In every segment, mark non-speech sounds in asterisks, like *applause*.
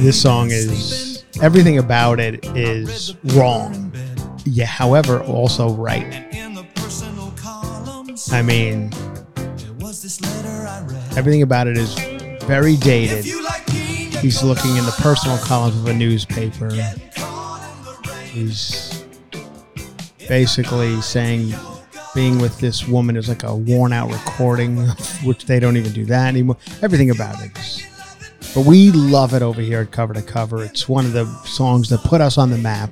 This song is everything about it is wrong. Yeah, however, also right. I mean, everything about it is very dated. He's looking in the personal columns of a newspaper. He's basically saying being with this woman is like a worn out recording, *laughs* which they don't even do that anymore. Everything about it is. But we love it over here at Cover to Cover. It's one of the songs that put us on the map.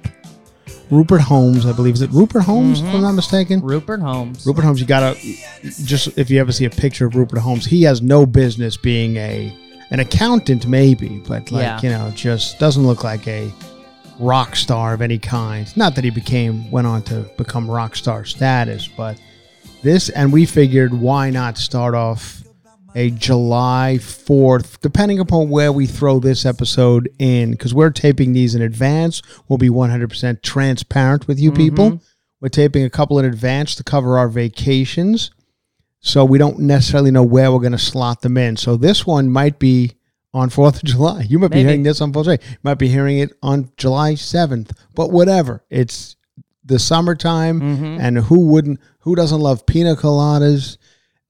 Rupert Holmes, I believe. Is it Rupert Holmes, if I'm mm-hmm. not mistaken? Rupert Holmes. Rupert Holmes, you gotta just if you ever see a picture of Rupert Holmes, he has no business being a an accountant, maybe, but like Yeah. you know, just doesn't look like a rock star of any kind. Not that he became went on to become rock star status, but this and we figured why not start off a July 4th, depending upon where we throw this episode in, because we're taping these in advance. We'll be 100% transparent with you people. Mm-hmm. We're taping a couple in advance to cover our vacations. So we don't necessarily know where we're going to slot them in. So this one might be on 4th of *laughs* July. You might be hearing this on 4th of July. You might be hearing it on July 7th. But whatever. It's the summertime mm-hmm. and who wouldn't who doesn't love pina coladas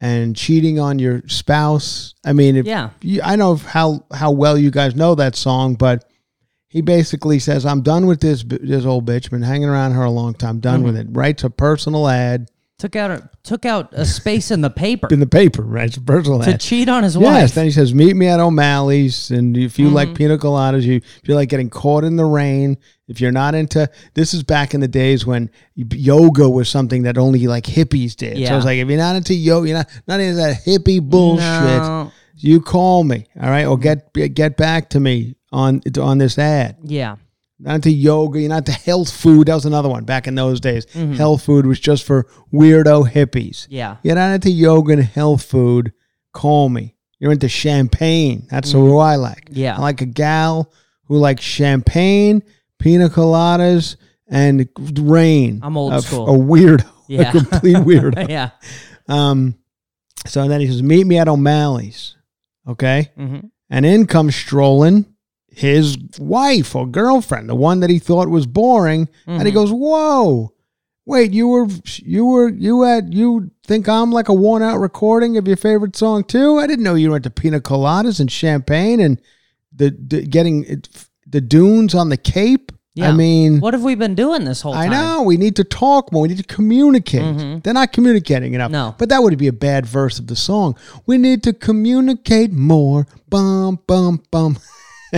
and cheating on your spouse? I mean, Yeah. you, I know how how well you guys know that song, but he basically says, "I'm done with this this old bitch. Been hanging around her a long time. Done mm-hmm. with it." Writes a personal ad Took out a, took out a space in the paper in the paper. Writes a personal to ad. cheat on his wife. Yes. Then he says, "Meet me at O'Malley's." And if you like mm-hmm. pina coladas, you if you like getting caught in the rain. If you're not into this, is back in the days when yoga was something that only like hippies did. So Yeah. it's like if you're not into yoga, you're not not into that hippie bullshit. No. You call me, all right, or get get back to me on on this ad. Yeah. Not into yoga, you're not into health food. That was another one back in those days. Mm-hmm. Health food was just for weirdo hippies. Yeah. You're not into yoga and health food. Call me. You're into champagne. That's who I like. Mm-hmm. Yeah. I like a gal who likes champagne, pina coladas, and rain. I'm old A- school. A weirdo. *laughs* Yeah. A complete weirdo. *laughs* yeah. um, so then he says, Meet me at O'Malley's. Okay. hmm And in comes strolling his wife or girlfriend, the one that he thought was boring. And he Mhm. goes, Whoa, wait, you were, you were, you had, you think I'm like a worn out recording of your favorite song too? I didn't know you were into pina coladas and champagne and the, the getting it, the dunes on the Cape. Yeah. I mean, What have we been doing this whole time? I know we need to talk more. We need to communicate. Mhm. They're not communicating enough. No. but that would be a bad verse of the song. We need to communicate more. Bum bum bum. *laughs*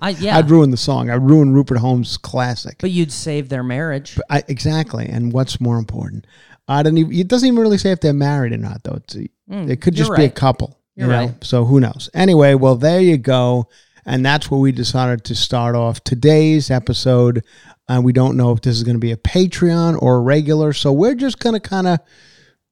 I, *laughs* yeah. I'd ruin the song. I'd ruin Rupert Holmes' classic. but you'd save their marriage. I, exactly. And what's more important? I don't even. It doesn't even really say if they're married or not, though. It's, Mm, it could just be a couple. you You're know? right. So who knows? Anyway, well, there you go. And that's where we decided to start off today's episode. and we don't know if this is going to be a Patreon or a regular. So we're just going to kind of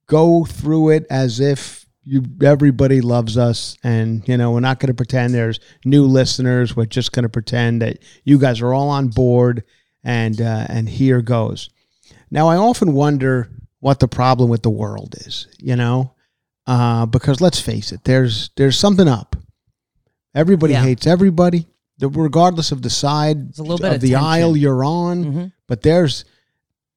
go through it as if you everybody loves us, and you know we're not going to pretend there's new listeners. We're just going to pretend that you guys are all on board, and uh, and here goes. Now I often wonder what the problem with the world is. You know, uh, because let's face it, there's there's something up. Everybody Yeah. hates everybody, regardless of the side a little bit of, of the aisle you're on. Mhm. But there's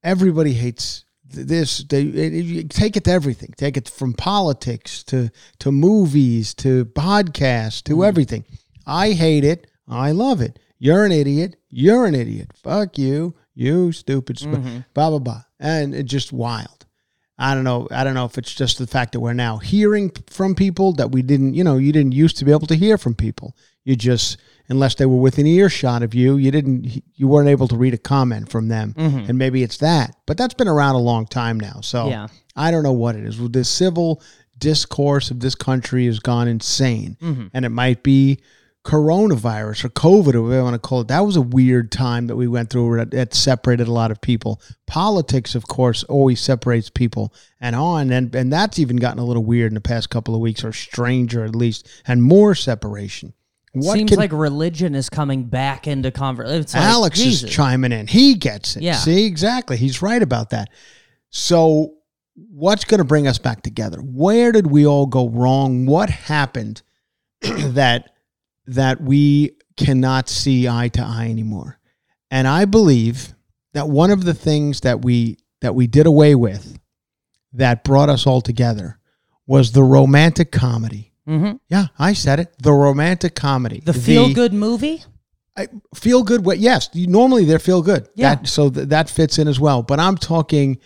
everybody hates this. They it, it- you take it to everything. Take it from politics to to movies to podcasts to mm. everything. I hate it. I love it. You're an idiot. You're an idiot. Fuck you. You stupid. Sp- mm-hmm. Blah blah blah. And it's just wild. I don't know. I don't know if it's just the fact that we're now hearing from people that we didn't, you know, you didn't used to be able to hear from people. You just, unless they were within earshot of you, you didn't, you weren't able to read a comment from them. Mm-hmm. And maybe it's that. But that's been around a long time now. So Yeah. I don't know what it is. The civil discourse of this country has gone insane. Mm-hmm. And it might be coronavirus or COVID, or whatever you want to call it. That was a weird time that we went through that separated a lot of people. Politics, of course, always separates people and on. And, and that's even gotten a little weird in the past couple of weeks, or stranger at least, and more separation. What Seems can, like religion is coming back into conversation. Like, Alex Jesus. is chiming in. He gets it. Yeah. See, exactly. He's right about that. So, what's going to bring us back together? Where did we all go wrong? What happened *clears throat* that that we cannot see eye to eye anymore? And I believe that one of the things that we that we did away with that brought us all together was the romantic comedy. Mhm. Yeah, I said it. The romantic comedy. The feel good movie? I feel good. What? Yes, you, normally they're feel good. Yeah. That, so th- that fits in as well. But I'm talking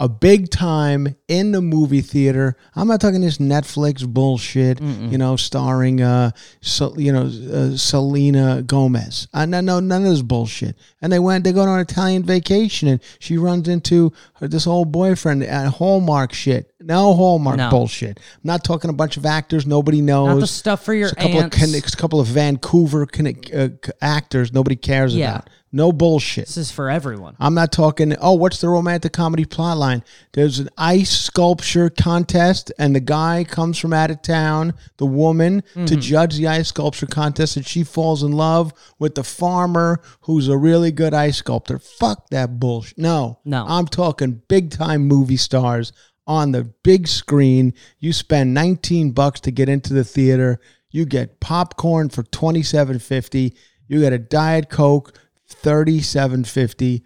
a big time in the movie theater. I'm not talking this Netflix bullshit. You know, starring uh, so, you know, uh, Selena Gomez. I no, no, none of this bullshit. And they went. They go on an Italian vacation, and she runs into her, this old boyfriend at Hallmark shit. No Hallmark No. bullshit. I'm not talking a bunch of actors nobody knows. Not the stuff for your It's a couple aunts. of a couple of Vancouver uh, actors nobody cares Yeah. about. No bullshit. This is for everyone. I'm not talking. Oh, what's the romantic comedy plot line? There's an ice sculpture contest, and the guy comes from out of town, the woman, Mm-hmm. to judge the ice sculpture contest, and she falls in love with the farmer who's a really good ice sculptor. Fuck that bullshit. No, No. I'm talking big time movie stars on the big screen. You spend 19 bucks to get into the theater. You get popcorn for 27.50. You get a diet coke 37.50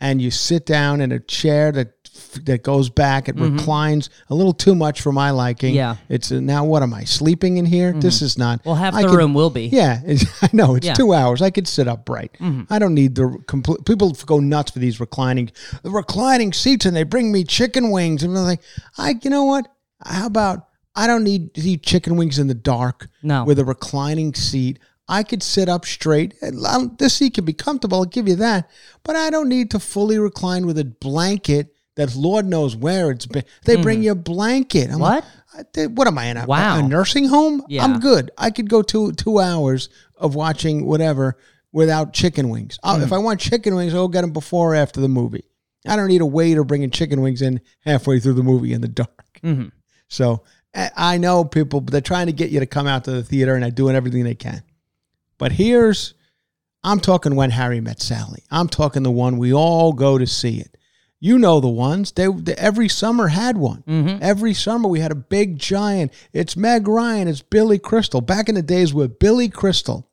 and you sit down in a chair that that goes back it reclines a little too much for my liking Mm-hmm. Yeah. Mm-hmm. it's uh, now what am i sleeping in here this is not Well, half I the could- room will be. yeah, *laughs* I know it's Yeah. two hours. I could sit upright. I don't need the complete. People go nuts for these reclining, the reclining seats, and they bring me chicken wings, and I'm like, I, you know what? How about I don't need to eat chicken wings in the dark. No. with a reclining seat, I could sit up straight. And This seat could be comfortable. I'll give you that, but I don't need to fully recline with a blanket. That Lord knows where it's been. They bring you a blanket. I'm like, What? Did- what am I in a, Wow. a nursing home? Yeah. I'm good. I could go two two hours of watching whatever without chicken wings. Mm. If I want chicken wings, I'll get them before or after the movie. I don't need a waiter bringing chicken wings in halfway through the movie in the dark. Mm-hmm. So I know people, but they're trying to get you to come out to the theater, and they're doing everything they can. But here's, I'm talking when Harry met Sally. I'm talking the one we all go to see it. You know the ones. They, they every summer had one. Mm-hmm. Every summer we had a big giant. It's Meg Ryan. It's Billy Crystal. Back in the days with Billy Crystal,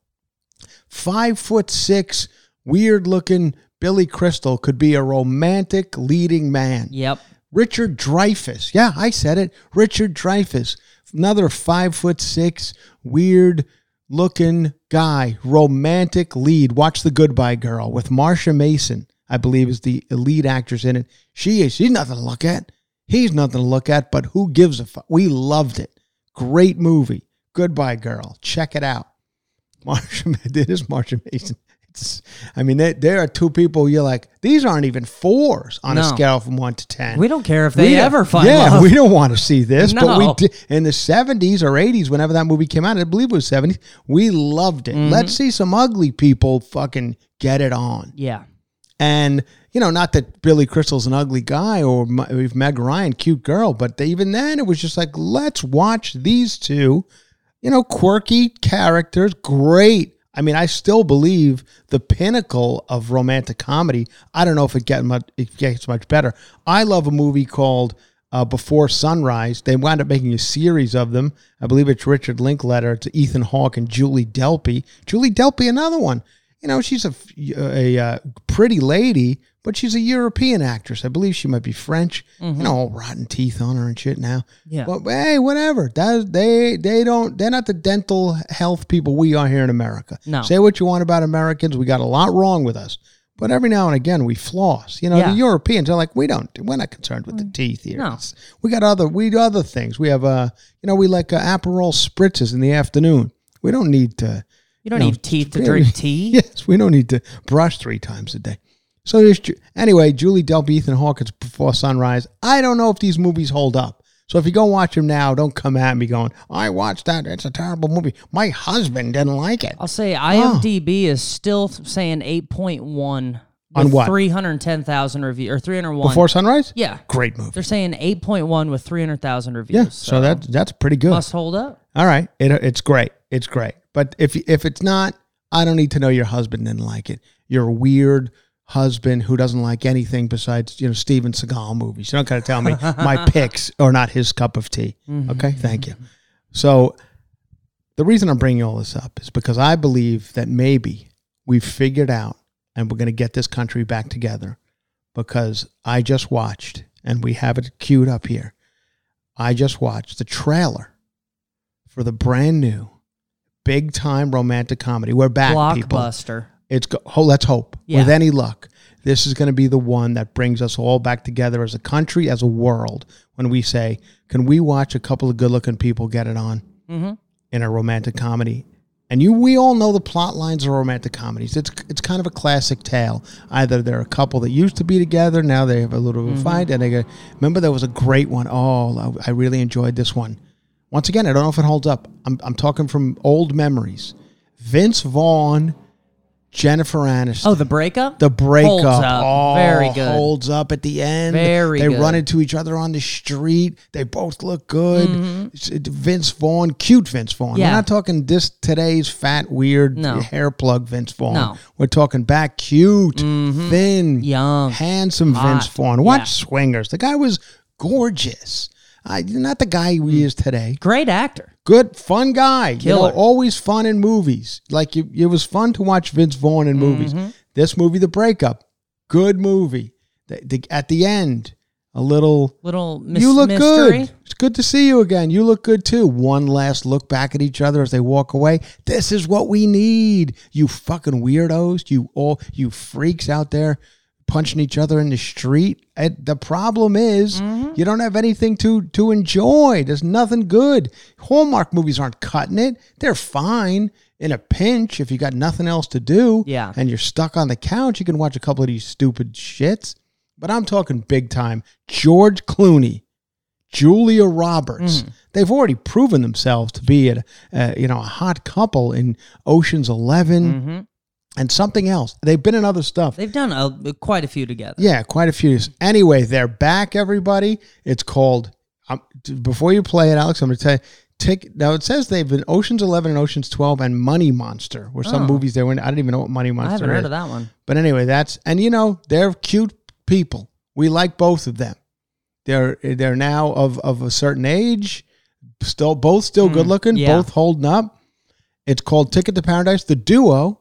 five foot six, weird looking Billy Crystal could be a romantic leading man. Yep. Richard Dreyfuss. Yeah, I said it. Richard Dreyfuss. Another five foot six, weird looking guy, romantic lead. Watch The Goodbye Girl with Marsha Mason, I believe is the lead actress in it. She is. She's nothing to look at. He's nothing to look at, but who gives a fuck? We loved it. Great movie. Goodbye Girl. Check it out. *laughs* Marsha, *laughs* it is Marsha Mason. It's, I mean, there, there are two people you're like, these aren't even fours on a scale from one to 10. We don't care if they We ever find yeah, love. we don't want to see this, but we did in the seventies or eighties, whenever that movie came out. I believe it was seventies. We loved it. Mm-hmm. Let's see some ugly people fucking get it on. yeah. And you know, not that Billy Crystal's an ugly guy or Meg Ryan, cute girl, but even then, it was just like, let's watch these two. You know, quirky characters, great. I mean, I still believe the pinnacle of romantic comedy. I don't know if it get much, it gets much better. I love a movie called uh, Before Sunrise. They wound up making a series of them. I believe it's Richard Linklater, it's Ethan Hawke and Julie Delpy. Julie Delpy, another one. You know, she's a, a, uh pretty lady, but she's a European actress. I believe she might be French. You know, all rotten teeth on her and shit now. Yeah. But hey, whatever. That they they don't. They're not the dental health people we are here in America. No. Say what you want about Americans. We got a lot wrong with us. But every now and again we floss. You know, Yeah. the Europeans are like, we don't. We're not concerned with the teeth here. No. It's- We got other. We do other things. We have uh, you know, we like uh, Aperol spritzes in the afternoon. We don't need to. You don't No, need teeth to drink *laughs* tea. Yes, we don't need to brush three times a day. So there's Ju- anyway, Julie Delpy, Ethan Hawke, it's Before Sunrise. I don't know if these movies hold up. So if you go watch them now, don't come at me going, I watched that. It's a terrible movie. My husband didn't like it. I'll say IMDb is still saying 8.1 On what? 310,000 reviews or 301. Before Sunrise? yeah. Great movie. They're saying 8.1 with 300,000 reviews. Yeah, so, that that's pretty good. must hold up. All right, it, it's great. It's great. But if if it's not, I don't need to know your husband didn't like it. You're weird husband who doesn't like anything besides you know Steven Seagal movies. You don't got to tell me *laughs* my picks are not his cup of tea. Mm-hmm. Okay, thank you. Mm-hmm. So the reason I'm bringing all this up is because I believe that maybe we've figured out and we're going to get this country back together because I just watched and we have it queued up here. I just watched the trailer for the brand new big time romantic comedy. We're back, people. Blockbuster. It's go- ho- let's hope Yeah. with any luck. This is going to be the one that brings us all back together as a country, as a world. When we say, "Can we watch a couple of good-looking people get it on Mm-hmm. in a romantic comedy?" And you, we all know the plot lines of romantic comedies. It's it's kind of a classic tale. Either they're a couple that used to be together, now they have a little bit of a fight, and they go. Remember, there was a great one. Oh, I really enjoyed this one. Once again, I don't know if it holds up. I'm I'm talking from old memories. Vince Vaughn, Jennifer Aniston. Oh, the breakup? The breakup. Holds up. Oh, Very good. Holds up at the end. Very They good. run into each other on the street. They both look good. Mm-hmm. Vince Vaughn, cute Vince Vaughn. Yeah. We're not talking this today's fat, weird No. hair plug Vince Vaughn. No. Mm-hmm. We're talking back cute, thin, Young. handsome Hot. Vince Vaughn. Watch Yeah. Swingers. The guy was gorgeous. I, not the guy he is today Great actor. good, fun guy. You know, Killer. always fun in movies. Like you, it was fun to watch Vince Vaughn in movies. Mm-hmm. This movie, The Breakup, good movie. The, the, at the end, a little. Little mis- you look mystery. good. It's good to see you again. You look good too. One last look back at each other as they walk away. This is what we need. You fucking weirdos. You all you freaks out there punching each other in the street. And the problem is Mm-hmm. you don't have anything to to enjoy. There's nothing good. Hallmark movies aren't cutting it. They're fine in a pinch if you got nothing else to do. Yeah. And you're stuck on the couch. You can watch a couple of these stupid shits. But I'm talking big time. George Clooney, Julia Roberts. Mm-hmm. They've already proven themselves to be a, a you know a hot couple in Ocean's 11 Mm-hmm. And something else. They've been in other stuff. They've done a, quite a few together. Yeah, quite a few. Anyway, they're back, everybody. It's called. Um, before you play it, Alex, I'm going to tell you. Take now. It says they've been Ocean's 11 and Ocean's 12 and Money Monster were some Oh. movies they were in. I don't even know what Money Monster is. I haven't is. heard of that one. But anyway, that's and you know they're cute people. We like both of them. They're they're now of of a certain age, still both still good looking, yeah. both holding up. It's called Ticket to Paradise. The duo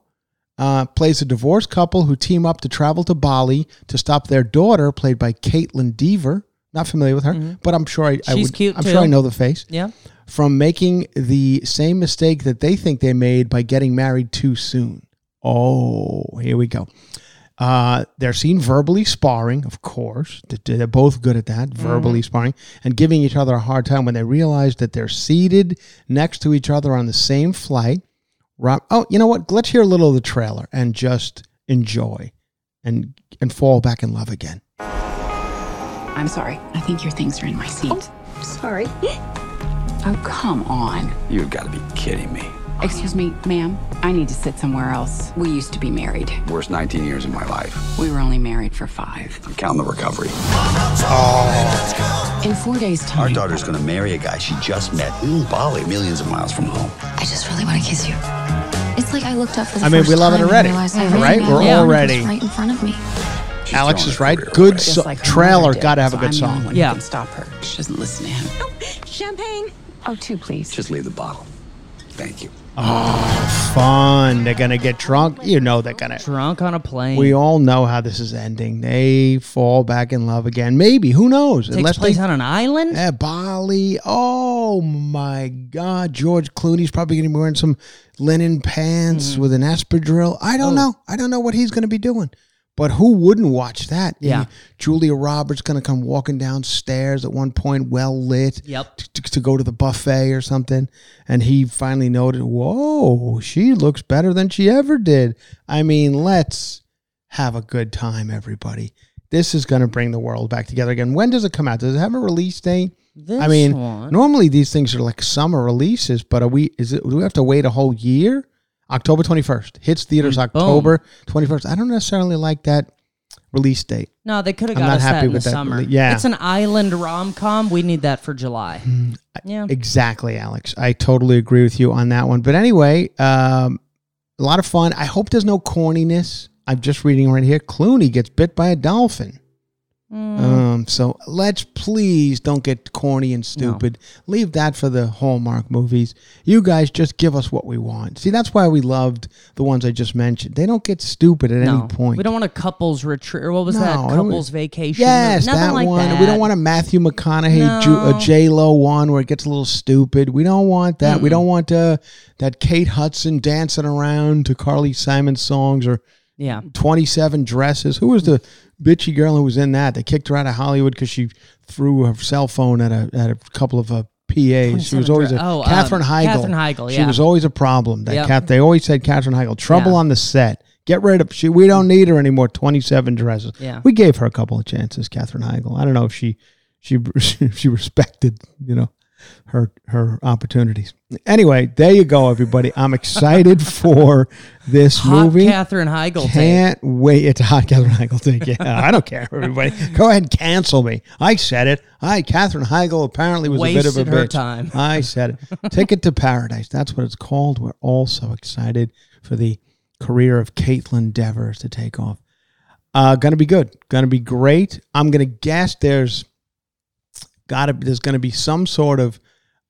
uh, plays a divorced couple who team up to travel to Bali to stop their daughter, played by Kaitlyn Dever. Not familiar with her, but I'm sure I, I Mm-hmm. She's would, cute, I'm too. sure I know the face Yeah. from making the same mistake that they think they made by getting married too soon. Oh, here we go. Uh, they're seen verbally sparring, of course. They're both good at that, verbally sparring, and giving each other a hard time when they realize that they're seated next to each other on the same flight. Rob, oh, you know what? Let's hear a little of the trailer and just enjoy and and fall back in love again. I'm sorry. I think your things are in my seat. Oh, sorry. *gasps* Oh, come on. You've got to be kidding me. Excuse me, ma'am. I need to sit somewhere else. We used to be married. Worst 19 years of my life. We were only married for five. I'm counting the recovery. In four days' time. Our daughter's gonna marry a guy she just met in Bali, millions of miles from home. I just really want to kiss you. It's like I looked up for the I mean, first we love it already, realized I right? We're had one already- right in front of me. She's Alex is right. Good away. so- like trailer. Got to have a good I'm song. one Yeah. Can stop her. She doesn't listen to him. Oh, champagne. Oh, two, please. Just leave the bottle. Thank you. Oh, fun. They're gonna get drunk. You know they're gonna. Drunk on a plane. We all know how this is ending. They fall back in love again. Maybe. Who knows? Takes place they, on an island. Eh, Bali. Oh my God. George Clooney's probably going to be wearing some linen pants Mm-hmm. with an espadrille. I Oh. don't know. I don't know what he's going to be doing. But who wouldn't watch that? Yeah. Julia Roberts going to come walking downstairs at one point, well lit. Yep. To, to go to the buffet or something. And he finally noted, whoa, she looks better than she ever did. I mean, let's have a good time, everybody. This is going to bring the world back together again. When does it come out? Does it have a release date? This I mean, one. normally these things are like summer releases, but are we? Is it? Do we have to wait a whole year? October twenty first hits theaters. October twenty first. I don't necessarily like that release date. No, they could have got us that in the summer. rele- yeah. it's an island rom com. We need that for July. yeah, Exactly, Alex. I totally agree with you on that one. But anyway, um, a lot of fun. I hope there's no corniness. I'm just reading right here. Clooney gets bit by a dolphin. Mm. Um, so let's please don't get corny and stupid. Leave that for the Hallmark movies. You guys just give us what we want. See, that's why we loved the ones I just mentioned. They don't get stupid at no, any point. we don't want a couples retreat. Or what was No, that? Couples vacation. Yes, Nothing that like one. That. We don't want a Matthew McConaughey, Ju- a J Lo one where it gets a little stupid. We don't want that. We don't want uh, that Kate Hudson dancing around to Carly Simon songs or Yeah, 27 dresses. Who was the bitchy girl who was in that? They kicked her out of Hollywood because she threw her cell phone at a at a couple of uh, PAs. She was always a oh, um, Katherine Heigl. Katherine Heigl, She was always a problem. That Yep. Kath, they always said Katherine Heigl. Trouble Yeah. on the set. Get rid of she. We don't need her anymore. 27 dresses. Yeah. We gave her a couple of chances, Katherine Heigl. I don't know if she she *laughs* she respected you know her her opportunities. Anyway, there you go, everybody. I'm excited *laughs* for this hot movie. Katherine Heigl. Can't wait. It's a hot Katherine Heigl thing. *laughs* Yeah, I don't care, everybody. Go ahead and cancel me. I said it. I, Katherine Heigl, apparently was a bit of a Wasted her bitch. time. I said it. *laughs* Ticket to Paradise. That's what it's called. We're all so excited for the career of Kaitlyn Devers to take off. Uh, gonna be good. Gonna be great. I'm gonna guess there's gotta there's gonna be some sort of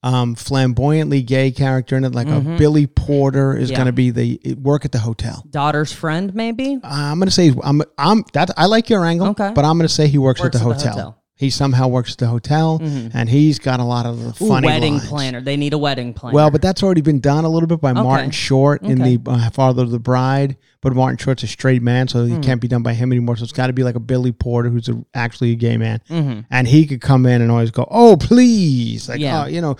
um, flamboyantly gay character in it, like a Billy Porter is Mm-hmm. Yeah. gonna be the work at the hotel. Daughter's friend, maybe. Uh, I'm gonna say I'm I'm that I like your angle, Okay. but I'm gonna say he works, Works at the at the hotel. hotel. Mm-hmm. He somehow works at the hotel, and he's got a lot of the Ooh, funny wedding lines. planner. They need a wedding planner. Well, but that's already been done a little bit by Martin Short in the uh, Father of the Bride. But Martin Short's a straight man, so Hmm. he can't be done by him anymore. So it's got to be like a Billy Porter, who's a, actually a gay man, Mm-hmm. and he could come in and always go, "Oh, please, like, Yeah. oh, you know,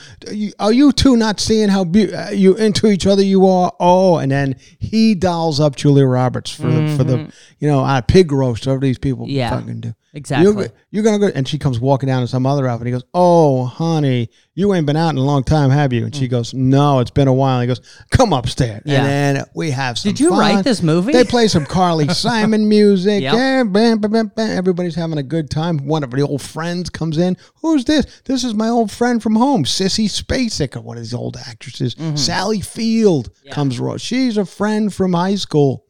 are you, two not seeing how be- uh, you into each other you are? Oh, and then he dolls up Julia Roberts for the for the you know uh, pig roast, whatever these people Mm-hmm. Yeah. fucking do. Exactly. You're, you're gonna go, and she comes walking down in some other outfit. And He goes, "Oh, honey, you ain't been out in a long time, have you?" And she goes, "No, it's been a while." He goes, "Come upstairs." Mm. Yeah. And then we have some. Did you fun. write this movie? They play some Carly *laughs* Simon music. Yep. Yeah, bam, bam, bam, bam. everybody's having a good time. One of the old friends comes in. Who's this? This is my old friend from home, Sissy Spacek, or one of these old actresses. Mm-hmm. Sally Field comes. She's a friend from high school.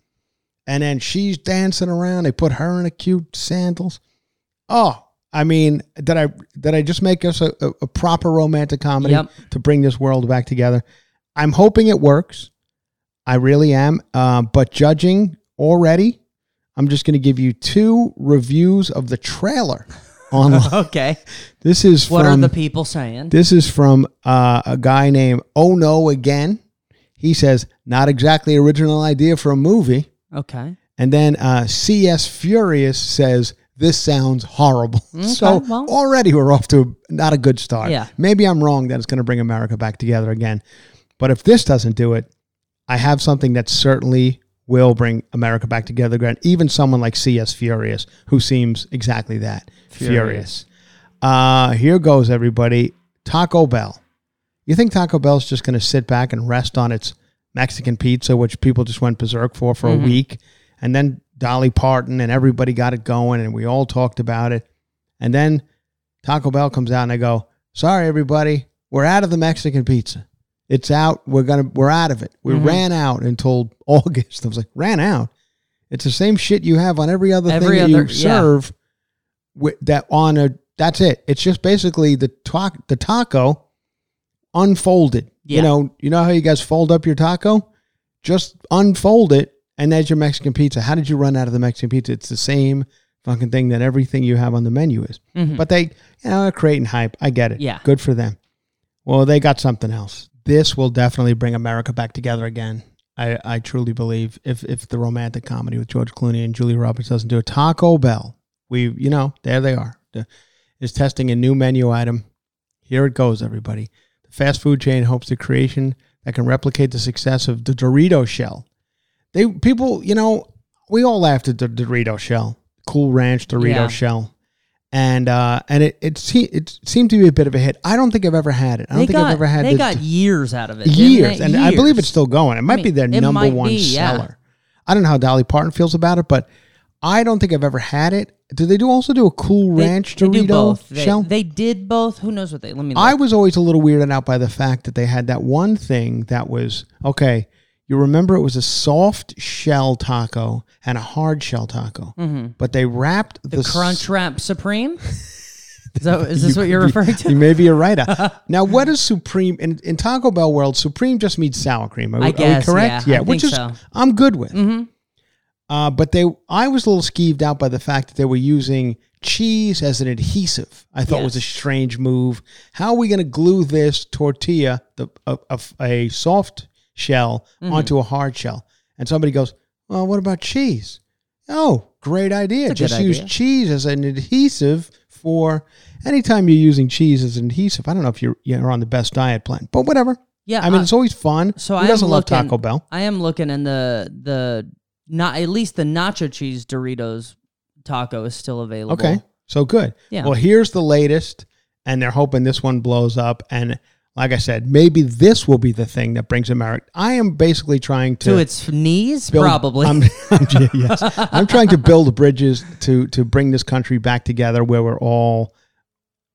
And then she's dancing around. They put her in a cute sandals. Oh, I mean, did I did I just make us a, a, a proper romantic comedy Yep. to bring this world back together? I'm hoping it works. I really am. Uh, but judging already, I'm just going to give you two reviews of the trailer *laughs* online. okay. this is What from are the people saying? this is from uh, a guy named Oh No Again. He says, not exactly original idea for a movie. Okay. And then uh, C.S. Furious says, This sounds horrible. *laughs* so well. already we're off to not a good start. Yeah. Maybe I'm wrong that it's going to bring America back together again. But if this doesn't do it, I have something that certainly will bring America back together again. Even someone like C.S. Furious, who seems exactly that furious. Uh, here goes, everybody. Taco Bell. You think Taco Bell's just going to sit back and rest on its Mexican pizza, which people just went berserk for for a week, and then Dolly Parton and everybody got it going, and we all talked about it, and then Taco Bell comes out and they go, "Sorry, everybody, we're out of the Mexican pizza. It's out. We're gonna we're out of it. We mm-hmm. ran out until *laughs* August." I was like, "Ran out." It's the same shit you have on every other Every thing that other- you yeah. serve. With that on a that's it. It's just basically the ta- the taco unfolded. Yeah. You know, you know how you guys fold up your taco? Just unfold it and that's your Mexican pizza. How did you run out of the Mexican pizza? It's the same fucking thing that everything you have on the menu is. But they, you know, creating hype. I get it. Mm-hmm. Yeah. Good for them. Well, they got something else. This will definitely bring America back together again. I, I truly believe if if the romantic comedy with George Clooney and Julia Roberts doesn't do it, Taco Bell, we you know there they are, The- is testing a new menu item. Here it goes, everybody. The fast food chain hopes the creation that can replicate the success of the Dorito shell. They people, you know, we all laughed at the Dorito shell, Cool Ranch Dorito Yeah. shell, and uh, and it it, se- it seemed to be a bit of a hit. I don't think I've ever had it. I don't they think got I've ever had they the- got years out of it. years, and I believe it's still going. It might mean, be their number one be, yeah. seller. I don't know how Dolly Parton feels about it, but I don't think I've ever had it. Do they do also do a Cool They- Ranch they do Dorito both. They, shell? They did both. Who knows what they? Let me. Look. I was always a little weirded out by the fact that they had that one thing that was okay. You remember it was a soft shell taco and a hard shell taco, but they wrapped the, Mm-hmm. the s- Crunchwrap Supreme. Is, that, is *laughs* this You what you're referring to? You may be a writer. *laughs* now, what is Supreme in, in Taco Bell world? Supreme just means sour cream. Are, I are guess, we correct? yeah, I which is so. I'm good with. Mm-hmm. Uh, but they, I was a little skeeved out by the fact that they were using cheese as an adhesive. I thought was a strange move. How are we going to glue this tortilla, the a, a, a soft shell, Mm-hmm. onto a hard shell? And somebody goes, "Well, what about cheese?" Oh, great idea. Just use idea. cheese as an adhesive for anytime you're using cheese as an adhesive. I don't know if you're you're on the best diet plan, but whatever. Yeah, I mean I- it's always fun. So Who I doesn't love Taco Bell? I am looking, in the the not at least the nacho cheese Doritos taco is still available. Okay, so good. Yeah. Well, here's the latest, and they're hoping this one blows up. And like I said, maybe this will be the thing that brings America. I am basically trying to To its knees, build- probably. I'm, *laughs* I'm- yes, I'm trying to build bridges to to bring this country back together where we're all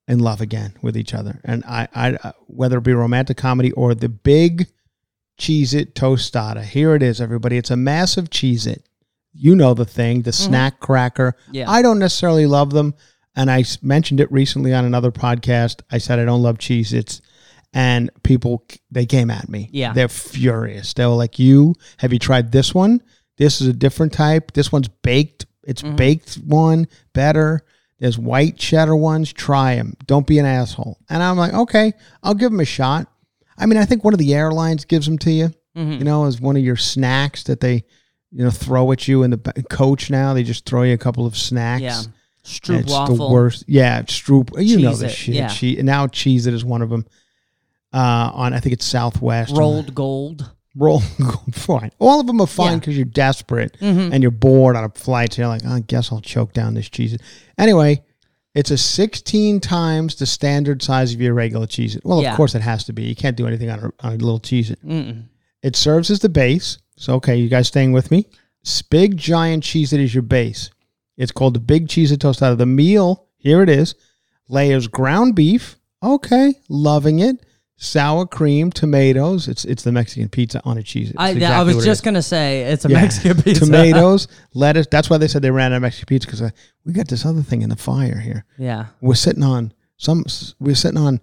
in love again with each other. And I, I uh, whether it be romantic comedy or the big Cheez-It tostada. Here it is, everybody. It's a massive Cheez-It. You know the thing, the snack cracker. Mm-hmm. Yeah. I don't necessarily love them. And I mentioned it recently on another podcast. I said I don't love cheese. Its. And people, they came at me. Yeah. They're furious. They were like, You, have you tried this one? This is a different type. This one's baked. It's Mm-hmm. baked one, better. There's white cheddar ones. Try them. Don't be an asshole. And I'm like, Okay, I'll give them a shot. I mean, I think one of the airlines gives them to you, Mm-hmm. you know, as one of your snacks that they, you know, throw at you in the coach now. They just throw you a couple of snacks. yeah, Stroop it's waffle. the worst. Yeah, Stroop. You know the shit. yeah. Che- now Cheez-It is one of them. Uh, on I think it's Southwest. Rold Gold. roll, *laughs* fine. All of them are fine because you're desperate Mhm. and you're bored on a flight. So you're like, I guess I'll choke down this cheese. Anyway, it's a 16 times the standard size of your regular cheese. Well, Yeah. of course it has to be. You can't do anything on a, on a little cheese. Mm-mm. It serves as the base. So, okay, you guys staying with me? S- Big giant Cheez-It is your base. It's called the Big Cheez-It Tostada. The meal, here it is, layers ground beef. Okay, loving it. Sour cream, tomatoes. It's it's the Mexican pizza on a cheese. I, exactly I was just gonna say it's a Yeah. Mexican pizza. tomatoes, *laughs* lettuce. That's why they said they ran out of Mexican pizza because we got this other thing in the fire here. yeah. We're sitting on some. We're sitting on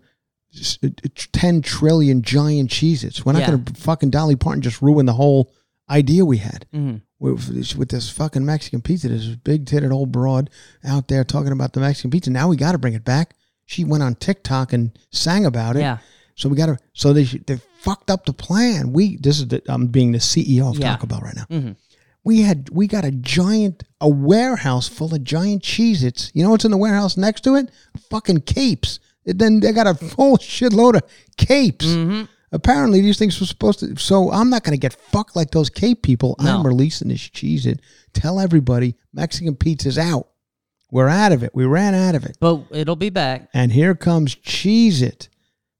uh, ten trillion giant cheeses. We're not Yeah. going to fucking Dolly Parton just ruin the whole idea we had Mhm. with, this- with this fucking Mexican pizza. This big titted old broad out there talking about the Mexican pizza. Now we got to bring it back. She went on TikTok and sang about it. Yeah. So we got to. So they they fucked up the plan. We this is the, I'm being the CEO of Yeah. Taco Bell right now. Mhm. We had we got a giant a warehouse full of giant Cheez-Its. You know what's in the warehouse next to it? Fucking capes. And then they got a whole *laughs* shitload of capes. Mm-hmm. Apparently these things were supposed to. So I'm not going to get fucked like those cape people. I'm releasing this Cheez-It. Tell everybody Mexican pizza's out. We're out of it. We ran out of it. But it'll be back. And here comes Cheez-It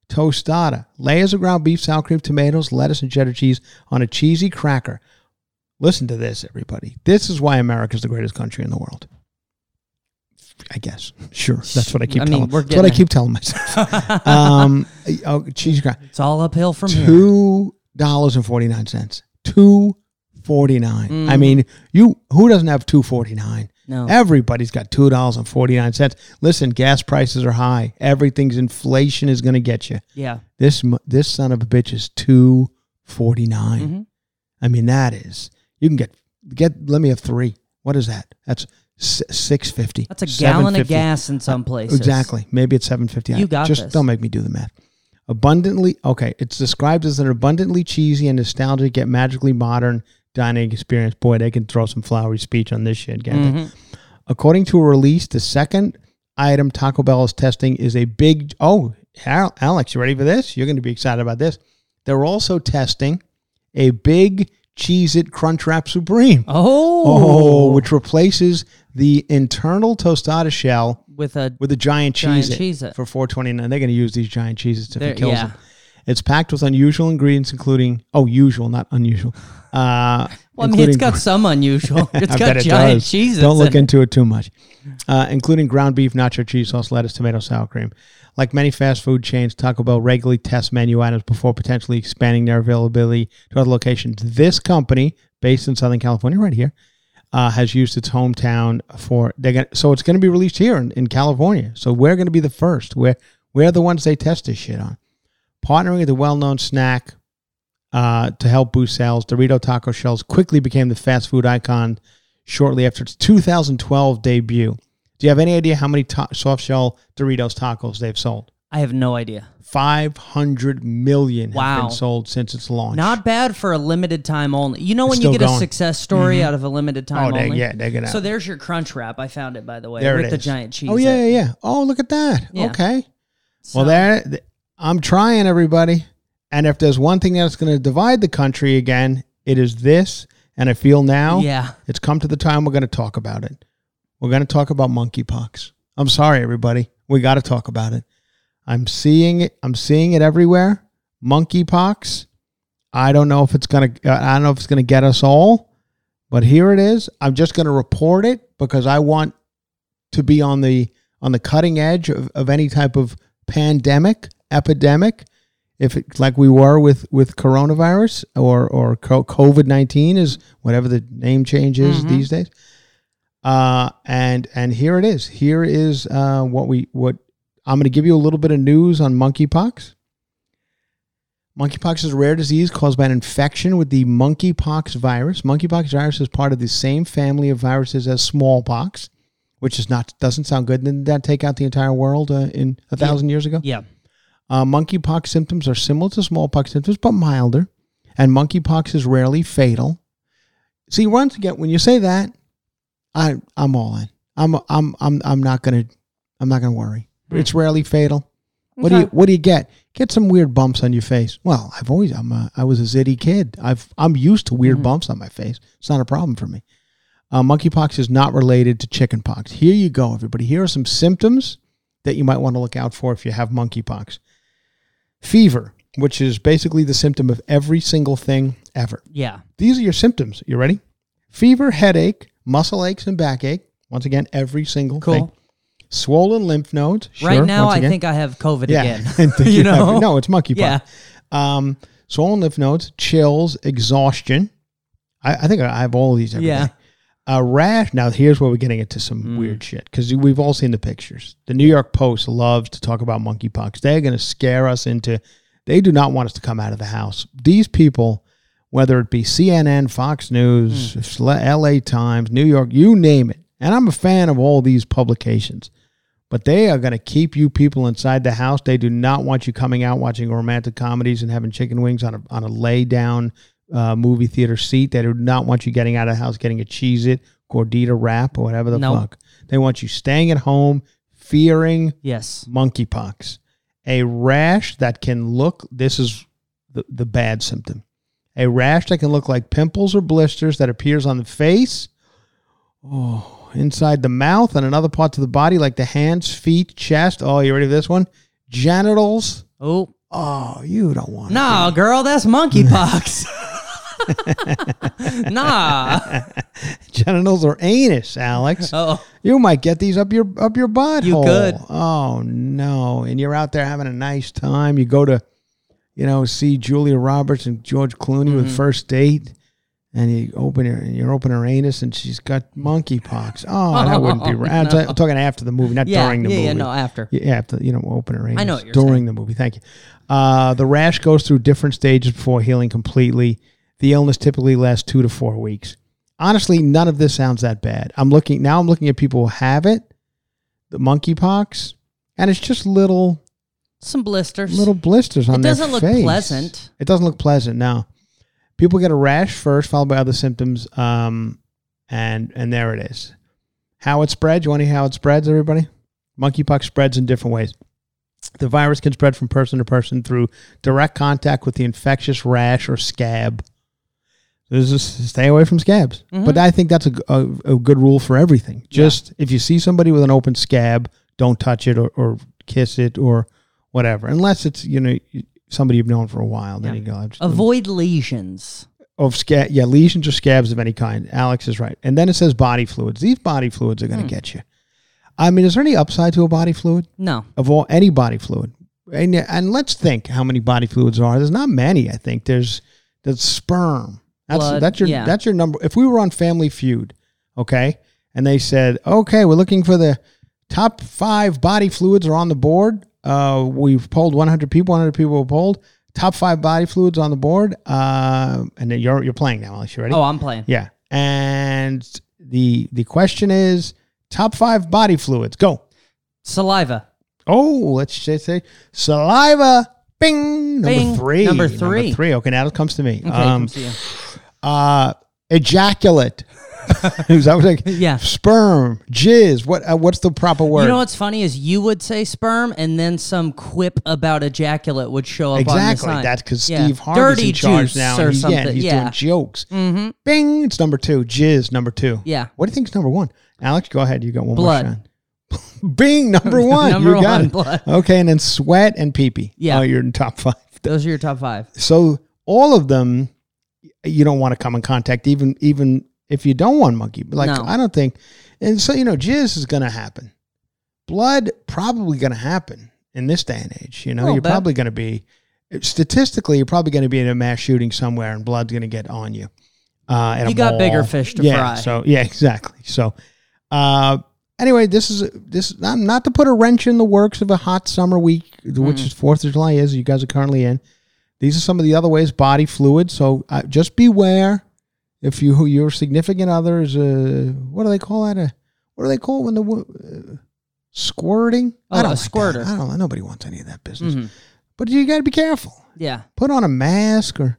tostada. Layers of ground beef, sour cream, tomatoes, lettuce, and cheddar cheese on a cheesy cracker. Listen to this, everybody. This is why America's the greatest country in the world. I guess. Sure. That's what I keep I mean, telling we're That's what I keep telling myself. *laughs* um, oh, cheesy cracker. It's all uphill from here. Two dollars and forty nine cents. Two forty nine. I Mm. mean, you who doesn't have two forty nine? No. Everybody's got two dollars and forty nine cents. Listen, gas prices are high. Everything's inflation is going to get you. Yeah. This this son of a bitch is two forty Mhm. I mean, that is you can get get. Let me have three. What is that? That's six fifty. That's a gallon of gas in some places. Exactly. Maybe it's seven fifty. You got Just this. don't make me do the math. Abundantly okay. It's described as an abundantly cheesy and nostalgic yet magically modern dining experience. Boy, they can throw some flowery speech on this shit, can't they? Mhm. According to a release, the second item Taco Bell is testing is a big. Oh, Alex, you ready for this? You're going to be excited about this. They're also testing a big Cheez-It Crunchwrap Supreme. Oh. Oh, which replaces the internal tostada shell with a with a giant Giant cheese Cheez-It. for four twenty nine. They're going to use these giant cheeses to They're- kill yeah. them. It's packed with unusual ingredients, including oh, usual, not unusual. Uh, well, I mean, it's got some unusual. *laughs* It's got it giant does. cheeses. Don't look in into it too much. Uh, including ground beef, nacho cheese sauce, lettuce, tomato, sour cream. Like many fast food chains, Taco Bell regularly tests menu items before potentially expanding their availability to other locations. This company, based in Southern California, right here, uh, has used its hometown for they're gonna, so it's going to be released here in, in California. So we're going to be the first. We're we're the ones they test this shit on. Partnering with a well-known snack uh, to help boost sales, Dorito taco shells quickly became the fast food icon shortly after its 2012 debut. Do you have any idea how many to- soft shell Doritos tacos they've sold? I have no idea. 500 million have Wow. been sold since its launch. Not bad for a limited time only. You know when you get a success story out of a limited time Oh, they- only. yeah, they're gonna- So there's your Crunchwrap. I found it by the way there with it the giant cheese. Oh yeah, yeah, yeah. Oh, look at that. Yeah. Okay. So- Well, there. I'm trying, everybody. And if there's one thing that's going to divide the country again, it is this. And I feel now, Yeah. it's come to the time we're going to talk about it. We're going to talk about monkeypox. I'm sorry, everybody. We got to talk about it. I'm seeing it. I'm seeing it everywhere. Monkeypox. I don't know if it's gonna. I don't know if it's gonna get us all, but here it is. I'm just gonna report it because I want to be on the on the cutting edge of, of any type of pandemic, epidemic. If it, like we were with with coronavirus or or COVID nineteen is whatever the name change is these days. Uh, and and here it is. Here is uh, what we what I'm going to give you a little bit of news on monkeypox. Monkeypox is a rare disease caused by an infection with the monkeypox virus. Monkeypox virus is part of the same family of viruses as smallpox, which is not doesn't sound good. Didn't that take out the entire world uh, in a thousand years ago? Yeah. Uh, monkeypox symptoms are similar to smallpox symptoms, but milder. And monkeypox is rarely fatal. See, once again, when you say that, I I'm all in. I'm I'm I'm I'm not gonna I'm not gonna worry. It's rarely fatal. What do you What do you get? Get some weird bumps on your face. Well, I've always I'm a, I was a zitty kid. I've I'm used to weird bumps on my face. It's not a problem for me. Uh, monkeypox is not related to chickenpox. Here you go, everybody. Here are some symptoms that you might want to look out for if you have monkeypox. Fever, which is basically the symptom of every single thing ever. Yeah. These are your symptoms. You ready? Fever, headache, muscle aches, and backache. Once again, every single Cool. thing. Swollen lymph nodes. right now, I think I have COVID Yeah, again. *laughs* *laughs* You you have- know? no, it's monkeypox. Yeah. Um, swollen lymph nodes, chills, exhaustion. I, I think I have all of these Yeah. day. A rash. Now, here's where we're getting into some Mm. weird shit because we've all seen the pictures. The New York Post loves to talk about monkeypox. They're going to scare us into. They do not want us to come out of the house. These people, whether it be CNN, Fox News, Mm. L.A. Times, New York, you name it, and I'm a fan of all these publications but they are going to keep you people inside the house. They do not want you coming out watching romantic comedies and having chicken wings on a on a lay down uh, movie theater seat. They do not want you getting out of the house getting a Cheez-It gordita wrap or whatever the Nope. fuck. They want you staying at home fearing Yes. monkeypox, a rash that can look. This is the, the bad symptom. A rash that can look like pimples or blisters that appears on the face, oh, inside the mouth, and in other parts of the body like the hands, feet, chest. Oh, you ready for this one? Genitals, Oh, Oh, you don't want Nah, girl, that's monkeypox. *laughs* *laughs* nah. *laughs* genitals or anus, Alex. Oh, You might get these up your up your butt. Hole. You could. Oh no! And you're out there having a nice time. You go to, you know, see Julia Roberts and George Clooney Mm-hmm. with first date, and you open her and you open her anus and she's got monkeypox. *laughs* Oh, that wouldn't be right. I'm, t- I'm talking after the movie, not yeah. during the yeah, movie. yeah, no, after. Yeah, after you know, open her anus. I know during saying. the movie. Thank you. Uh, the rash goes through different stages before healing completely. The illness typically lasts two to four weeks. Honestly, none of this sounds that bad. I'm looking now. I'm looking at people who have it, the monkeypox, and it's just little Some blisters. little blisters on It doesn't look face. pleasant. It doesn't look pleasant. Now, people get a rash first, followed by other symptoms, um, and and there it is. How it spreads? You want to hear how it spreads, everybody? Monkeypox spreads in different ways. The virus can spread from person to person through direct contact with the infectious rash or scab. Is stay away from scabs. Mm-hmm. But I think that's a a good rule for everything. Just if you see somebody with an open scab, don't touch it or, or kiss it or whatever, unless it's you know somebody you've known for a while. Then Yeah. you go just- Avoid lesions. of scab, yeah, lesions or scabs of any kind. Alex is right. And then it says body fluids. These body fluids are going to hmm. get you. I mean, is there any upside to a body fluid? No. of all any body fluid. And, and let's think how many body fluids there are. There's not many. I think there's the sperm. That's Blood, that's your yeah. that's your number. If we were on Family Feud, okay, and they said, okay, we're looking for the top five body fluids are on the board. Uh, we've polled 100 people. 100 people were polled. Top five body fluids on the board. Uh, and then you're you're playing now, Alex. You ready? Oh, I'm playing. Yeah. And the the question is top five body fluids. Go. Saliva. Oh, let's just say saliva. Bing. Number Bing. three. Number three. Number three. Okay, now it comes to me. Okay, um, comes to you. Uh, ejaculate. *laughs* Is that what I, Yeah. Sperm, jizz. What? Uh, what's the proper word? You know what's funny is you would say sperm, and then some quip about ejaculate would show up on the Exactly. That's because Yeah. Steve Harvey's Dirty in charge now. or he's, yeah, something. he's Yeah. doing jokes. Mm-hmm. Bing. It's number two. Jizz. Number two. Yeah. What do you think is number one? Alex, go ahead. You got one Blood. more shot. *laughs* Bing. Number *laughs* one. Number you got one, it. blood. Okay, and then sweat and pee pee. Yeah. Oh, you're in top five. Those are your top five. So all of them, you don't want to come in contact, even even if you don't want monkey. Like No. I don't think, and so you know, jizz is going to happen. Blood probably going to happen in this day and age. You know, you're bit. probably going to be statistically, you're probably going to be in a mass shooting somewhere, and blood's going to get on you. Uh, You got bigger fish to yeah, fry. So yeah, *laughs* exactly. So. Uh, Anyway, this is this not, not to put a wrench in the works of a hot summer week, Mm. which is Fourth of July is. You guys are currently in. These are some of the other ways body fluid. So uh, just beware if you your significant other is uh, what do they call that? A, what do they call it when the uh, squirting? Oh, a like that. squirter. I don't know. Nobody wants any of that business. Mhm. But you got to be careful. Yeah. Put on a mask or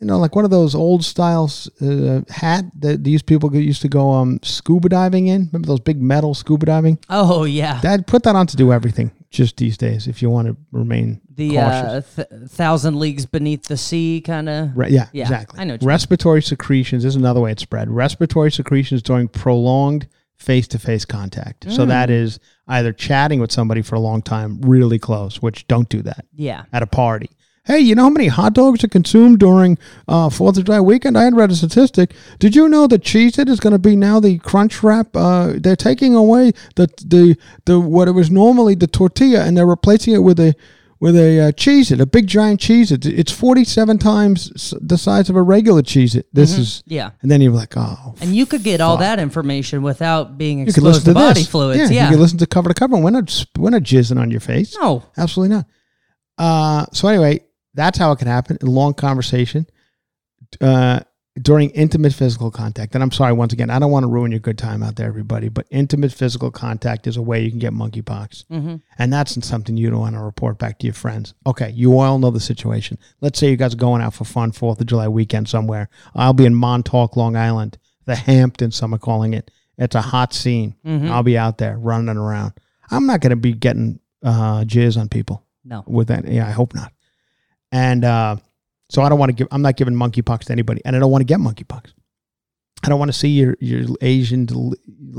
you know, like one of those old styles uh, hat that these people used to go um, scuba diving in. Remember those big metal scuba diving? Oh yeah. Dad, put that on to do everything just these days if you want to remain the uh, th- thousand leagues beneath the sea kind of. Re- yeah, yeah, exactly. I know you mean. Respiratory secretions is another way it's spread. Respiratory secretions during prolonged face-to-face contact. So that Mm. either chatting with somebody for a long time, really close, which don't do that Yeah. at a party. Hey, you know how many hot dogs are consumed during uh, Fourth of July weekend? I had read a statistic. Did you know that Cheez-It is going to be now the Crunchwrap? Uh, they're taking away the the the what it was normally the tortilla, and they're replacing it with a with a uh, Cheez-It, a big giant Cheez-It. It's forty seven times the size of a regular Cheez It. This is Yeah. and then you're like, oh, And you could get all that information without being exposed to, to body this. fluids. Yeah, Yeah. you could listen to cover to cover. We're not we're not jizzing on your face. no. Absolutely not. Uh, so anyway, that's how it can happen. A long conversation uh, during intimate physical contact. And I'm sorry once again, I don't want to ruin your good time out there, everybody. But intimate physical contact is a way you can get monkeypox, hmm and that's something you don't want to report back to your friends. Okay, you all know the situation. Let's say you guys are going out for fun Fourth of July weekend somewhere. I'll be in Montauk, Long Island, the Hamptons. Some are calling it. It's a hot scene. Mhm. I'll be out there running around. I'm not going to be getting uh, jizz on people No. with that. Yeah, I hope not. And uh, so I don't want to give. I'm not giving monkeypox to anybody, and I don't want to get monkeypox. I don't want to see your your Asian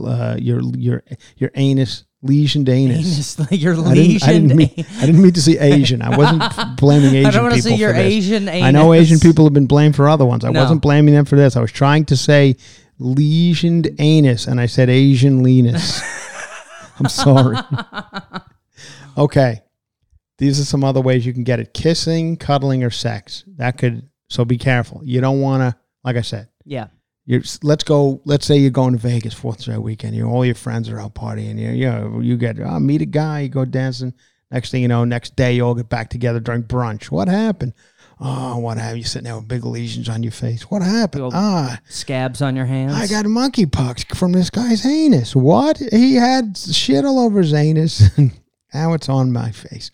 uh, your your your anus lesioned anus. Anus, *laughs* like your I didn't, I, didn't lesion. mean, I didn't mean to say Asian. I wasn't *laughs* blaming Asian I don't want to see your. Asian anus. I know Asian people have been blamed for other ones. I No. wasn't blaming them for this. I was trying to say lesioned anus, and I said Asian leanus. *laughs* I'm sorry. okay. These are some other ways you can get it kissing, cuddling, or sex. That could, so be careful. You don't want to, like I said, Yeah. you're, let's go. Let's say you're going to Vegas Fourth of July weekend. You all your friends are out partying. You you know, you get oh, meet a guy. You go dancing. Next thing you know, next day you all get back together drink brunch. What happened? Oh, what happened? You sitting there with big lesions on your face. What happened? Ah, Scabs on your hands. I got monkeypox from this guy's anus. What? He had shit all over his anus. *laughs* now it's on my face.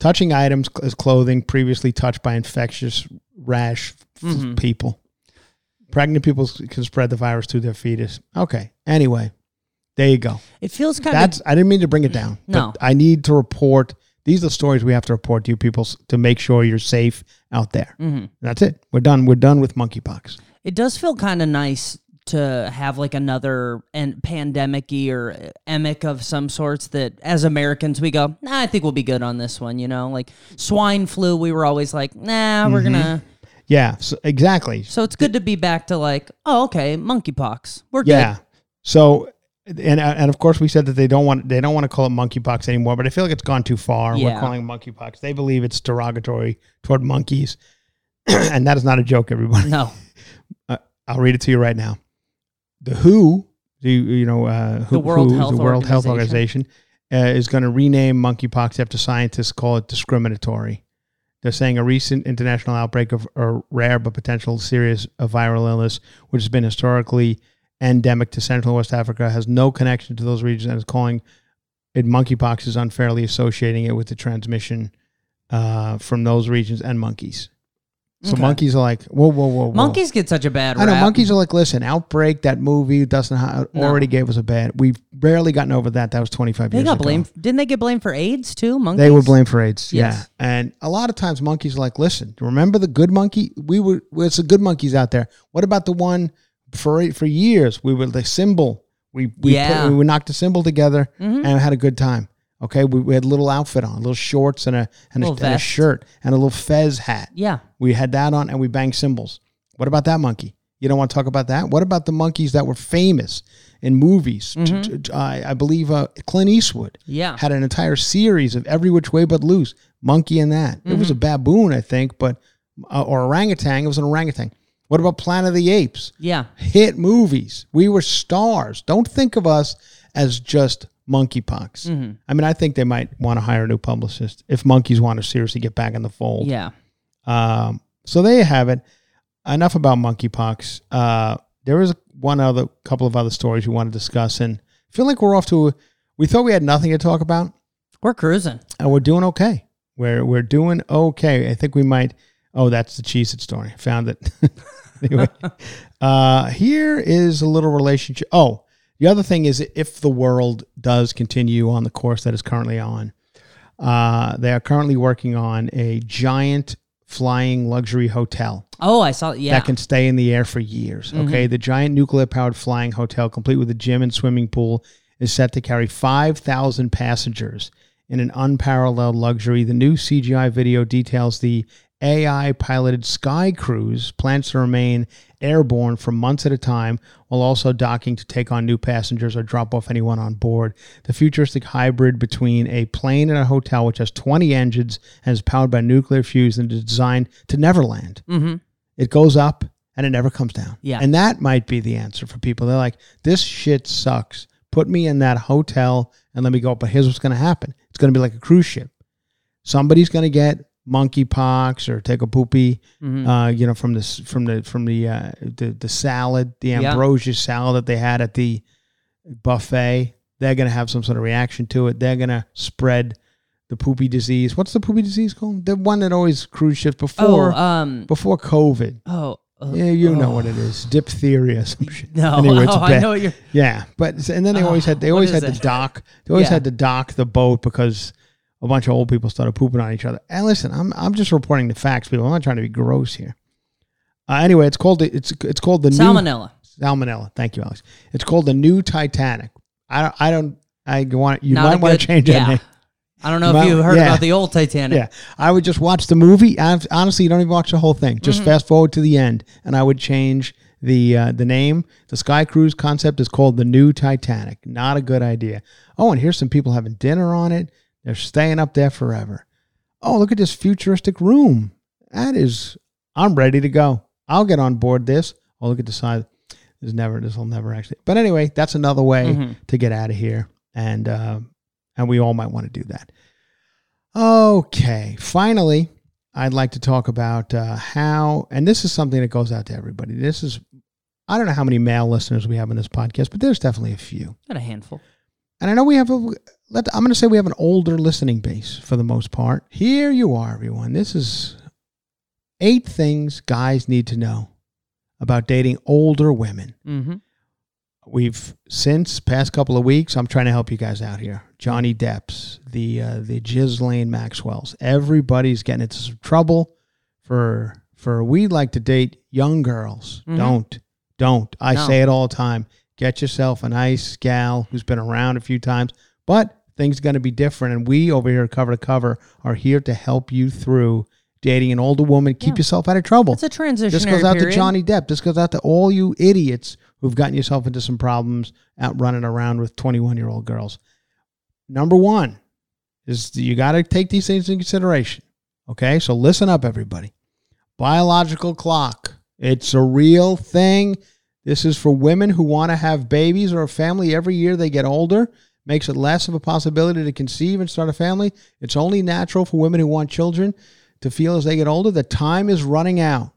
Touching items as clothing previously touched by infectious rash Mhm. people. Pregnant people can spread the virus to their fetus. Okay. Anyway, there you go. It feels kind That's. of. I didn't mean to bring it down. but No. I need to report. These are the stories we have to report to you people to make sure you're safe out there. hmm That's it. We're done. We're done with monkeypox. It does feel kind of nice to have like another and pandemic or emic of some sorts that as Americans we go, nah, I think we'll be good on this one, you know? Like swine flu, we were always like, nah, we're Mm-hmm. gonna Yeah. So, exactly. so it's good to be back to like, oh, okay, monkeypox. We're good. Yeah. good. So and and of course we said that they don't want they don't want to call it monkeypox anymore, but I feel like it's gone too far. We're calling it monkeypox. They believe it's derogatory toward monkeys, *clears throat* and that is not a joke, everybody. No. *laughs* I'll read it to you right now. The WHO, the you know uh, who, The World WHO, Health the World Health Organization. Uh, is going to rename monkeypox after scientists call it discriminatory. They're saying a recent international outbreak of a rare but potential serious uh, viral illness, which has been historically endemic to Central and West Africa, has no connection to those regions and is calling it monkeypox is unfairly associating it with the transmission uh, from those regions and monkeys. So Okay. monkeys are like, whoa, whoa, whoa, whoa. Monkeys get such a bad I know monkeys are like, listen, Outbreak, that movie, Dustin Ho- already gave us a bad. We've barely gotten over that. That was 25 They years got ago. blamed. Didn't they get blamed for AIDS too? Monkeys. They were blamed for AIDS. Yes. Yeah. And a lot of times monkeys are like, listen, remember the good monkey? We were, it's the good monkeys out there. What about the one for for years? We were the symbol. We, we, Yeah. put, we knocked a symbol together Mhm. and had a good time. Okay. We, we had a little outfit on, little shorts and a, and a, Little and a vest. shirt and a little fez hat. Yeah. We had that on and we banged cymbals. What about that monkey? You don't want to talk about that? What about the monkeys that were famous in movies? T- Mm-hmm. t- t- I I believe uh, Clint Eastwood Yeah. had an entire series of Every Which Way But Loose, Monkey and that. It was a Mm-hmm. baboon, I think, but uh, or orangutan. It was an orangutan. What about Planet of the Apes? Yeah. Hit movies. We were stars. Don't think of us as just monkeypox. Mm-hmm. I mean, I think they might want to hire a new publicist if monkeys want to seriously get back in the fold. Yeah. Um, so there you have it. Enough about monkeypox. Uh, there is one other couple of other stories we want to discuss, and I feel like we're off to. We thought we had nothing to talk about, We're cruising. and we're doing okay. We're we're doing okay. I think we might. Oh, that's the Cheez-It story. Found it. *laughs* anyway, *laughs* uh, here is a little relationship. Oh, the other thing is if the world does continue on the course that is currently on, uh, they are currently working on a giant flying luxury hotel Oh, I saw. Yeah. that can stay in the air for years. Okay, the giant nuclear powered flying hotel, complete with a gym and swimming pool, is set to carry 5,000 passengers in an unparalleled luxury. The new CGI video details the AI piloted Sky Cruise plans to remain airborne for months at a time while also docking to take on new passengers or drop off anyone on board. The futuristic hybrid between a plane and a hotel, which has 20 engines and is powered by nuclear fuse and is designed to never land. mm-hmm. It goes up and it never comes down. Yeah. And that might be the answer for people. They're like, this shit sucks. Put me in that hotel and let me go. But here's what's going to happen going to be like a cruise ship. Somebody's going to get monkeypox or take a poopy, Mhm. uh, you know, from this from the from the uh, the, the salad, the Yeah. ambrosia salad that they had at the buffet. They're going to have some sort of reaction to it. They're going to spread the poopy disease. What's the poopy disease called? The one that always cruise ships before oh, um. before COVID. Oh. Uh, Yeah, you know oh. what it is. Diphtheria some *laughs* shit. No. Anyway, it's oh, *laughs* I know what you're. Yeah, but and then they *laughs* always had they always had to dock. They always Yeah. had to dock the boat because a bunch of old people started pooping on each other. And listen, I'm I'm just reporting the facts, people. I'm not trying to be gross here. Uh, anyway, it's called the it's it's called the new Salmonella. salmonella. Thank you, Alex. It's called the new Titanic. I don't I don't I want you Not might want to change yeah. that name. I don't know Well, if you heard yeah. about the old Titanic. Yeah, I would just watch the movie. Hon- Honestly, you don't even watch the whole thing. Just fast forward to the end, and I would change the uh, the name. The Sky Cruise concept is called the New Titanic. Not a good idea. Oh, and here's some people having dinner on it. They're staying up there forever. Oh, look at this futuristic room. That is, I'm ready to go. I'll get on board this. Oh, look at the size. There's never, this will never actually. But anyway, that's another way to get out of here, and uh, and we all might want to do that. Okay, finally, I'd like to talk about uh, how, and this is something that goes out to everybody. This is, I don't know how many male listeners we have in this podcast, but there's definitely a few. Got a handful. And I know we have a, let, I'm going to say we have an older listening base for the most part. Here you are, everyone. This is eight things guys need to know about dating older women. Mm-hmm. We've since past couple of weeks. I'm trying to help you guys out here. Johnny Depp's, the uh, the Ghislaine Maxwell's. Everybody's getting into some trouble for for we like to date young girls. Mhm. Don't don't. I No. say it all the time. Get yourself a nice gal who's been around a few times, but things are going to be different. And we over here, cover to cover, are here to help you through dating an older woman. Keep Yeah. yourself out of trouble. It's a transition. This goes out to Johnny Depp. This goes out to all you idiots who've gotten yourself into some problems out running around with 21 year old girls. Number one is you got to take these things into consideration. Okay. So listen up, everybody. Biological clock. It's a real thing. This is for women who want to have babies or a family every year they get older. Makes it less of a possibility to conceive and start a family. It's only natural for women who want children to feel as they get older that time is running out.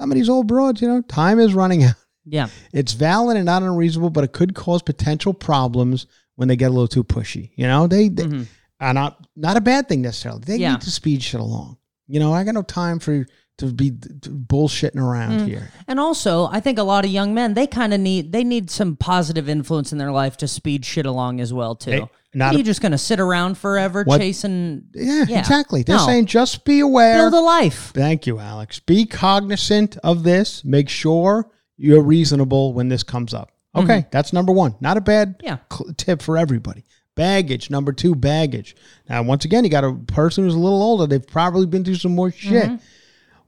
Some of these old broads, you know, time is running out. Yeah. It's valid and not unreasonable, but it could cause potential problems when they get a little too pushy. You know, they, they Mhm. are not not a bad thing necessarily. They Yeah. need to speed shit along. You know, I got no time for to be bullshitting around Mm. here. And also, I think a lot of young men they kind of need they need some positive influence in their life to speed shit along as well too. Hey, not Are a- you just going to sit around forever What- chasing? Yeah, Yeah. exactly. They're No. saying just be aware. Build a life. Thank you, Alex. Be cognizant of this. Make sure you're reasonable when this comes up. Okay, that's number one. Not a bad Mm-hmm. Yeah. tip for everybody. Baggage, number two, baggage. Now, once again, you got a person who's a little older. They've probably been through some more shit.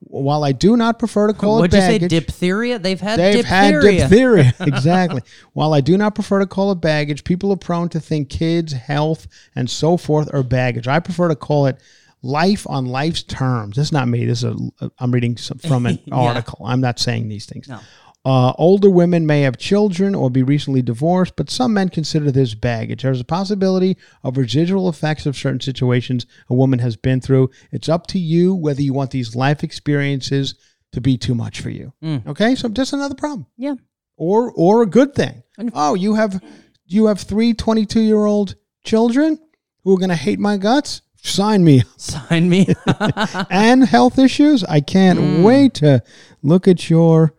While I do not prefer to call What'd it you say? baggage, Diphtheria? They've had They've diphtheria. had diphtheria. *laughs* exactly. While I do not prefer to call it baggage, people are prone to think kids, health, and so forth are baggage. I prefer to call it life on life's terms. This is not me. This is a, I'm reading some, from an *laughs* Yeah. article. I'm not saying these things. No. Uh, older women may have children or be recently divorced, but some men consider this baggage. There's a possibility of residual effects of certain situations a woman has been through. It's up to you whether you want these life experiences to be too much for you. Mm. Okay, so just another problem, Yeah. or or a good thing. Oh, you have you have three 22 year old children who are going to hate my guts. Sign me Sign me. *laughs* *laughs* and health issues. I can't Mm. wait to look at your,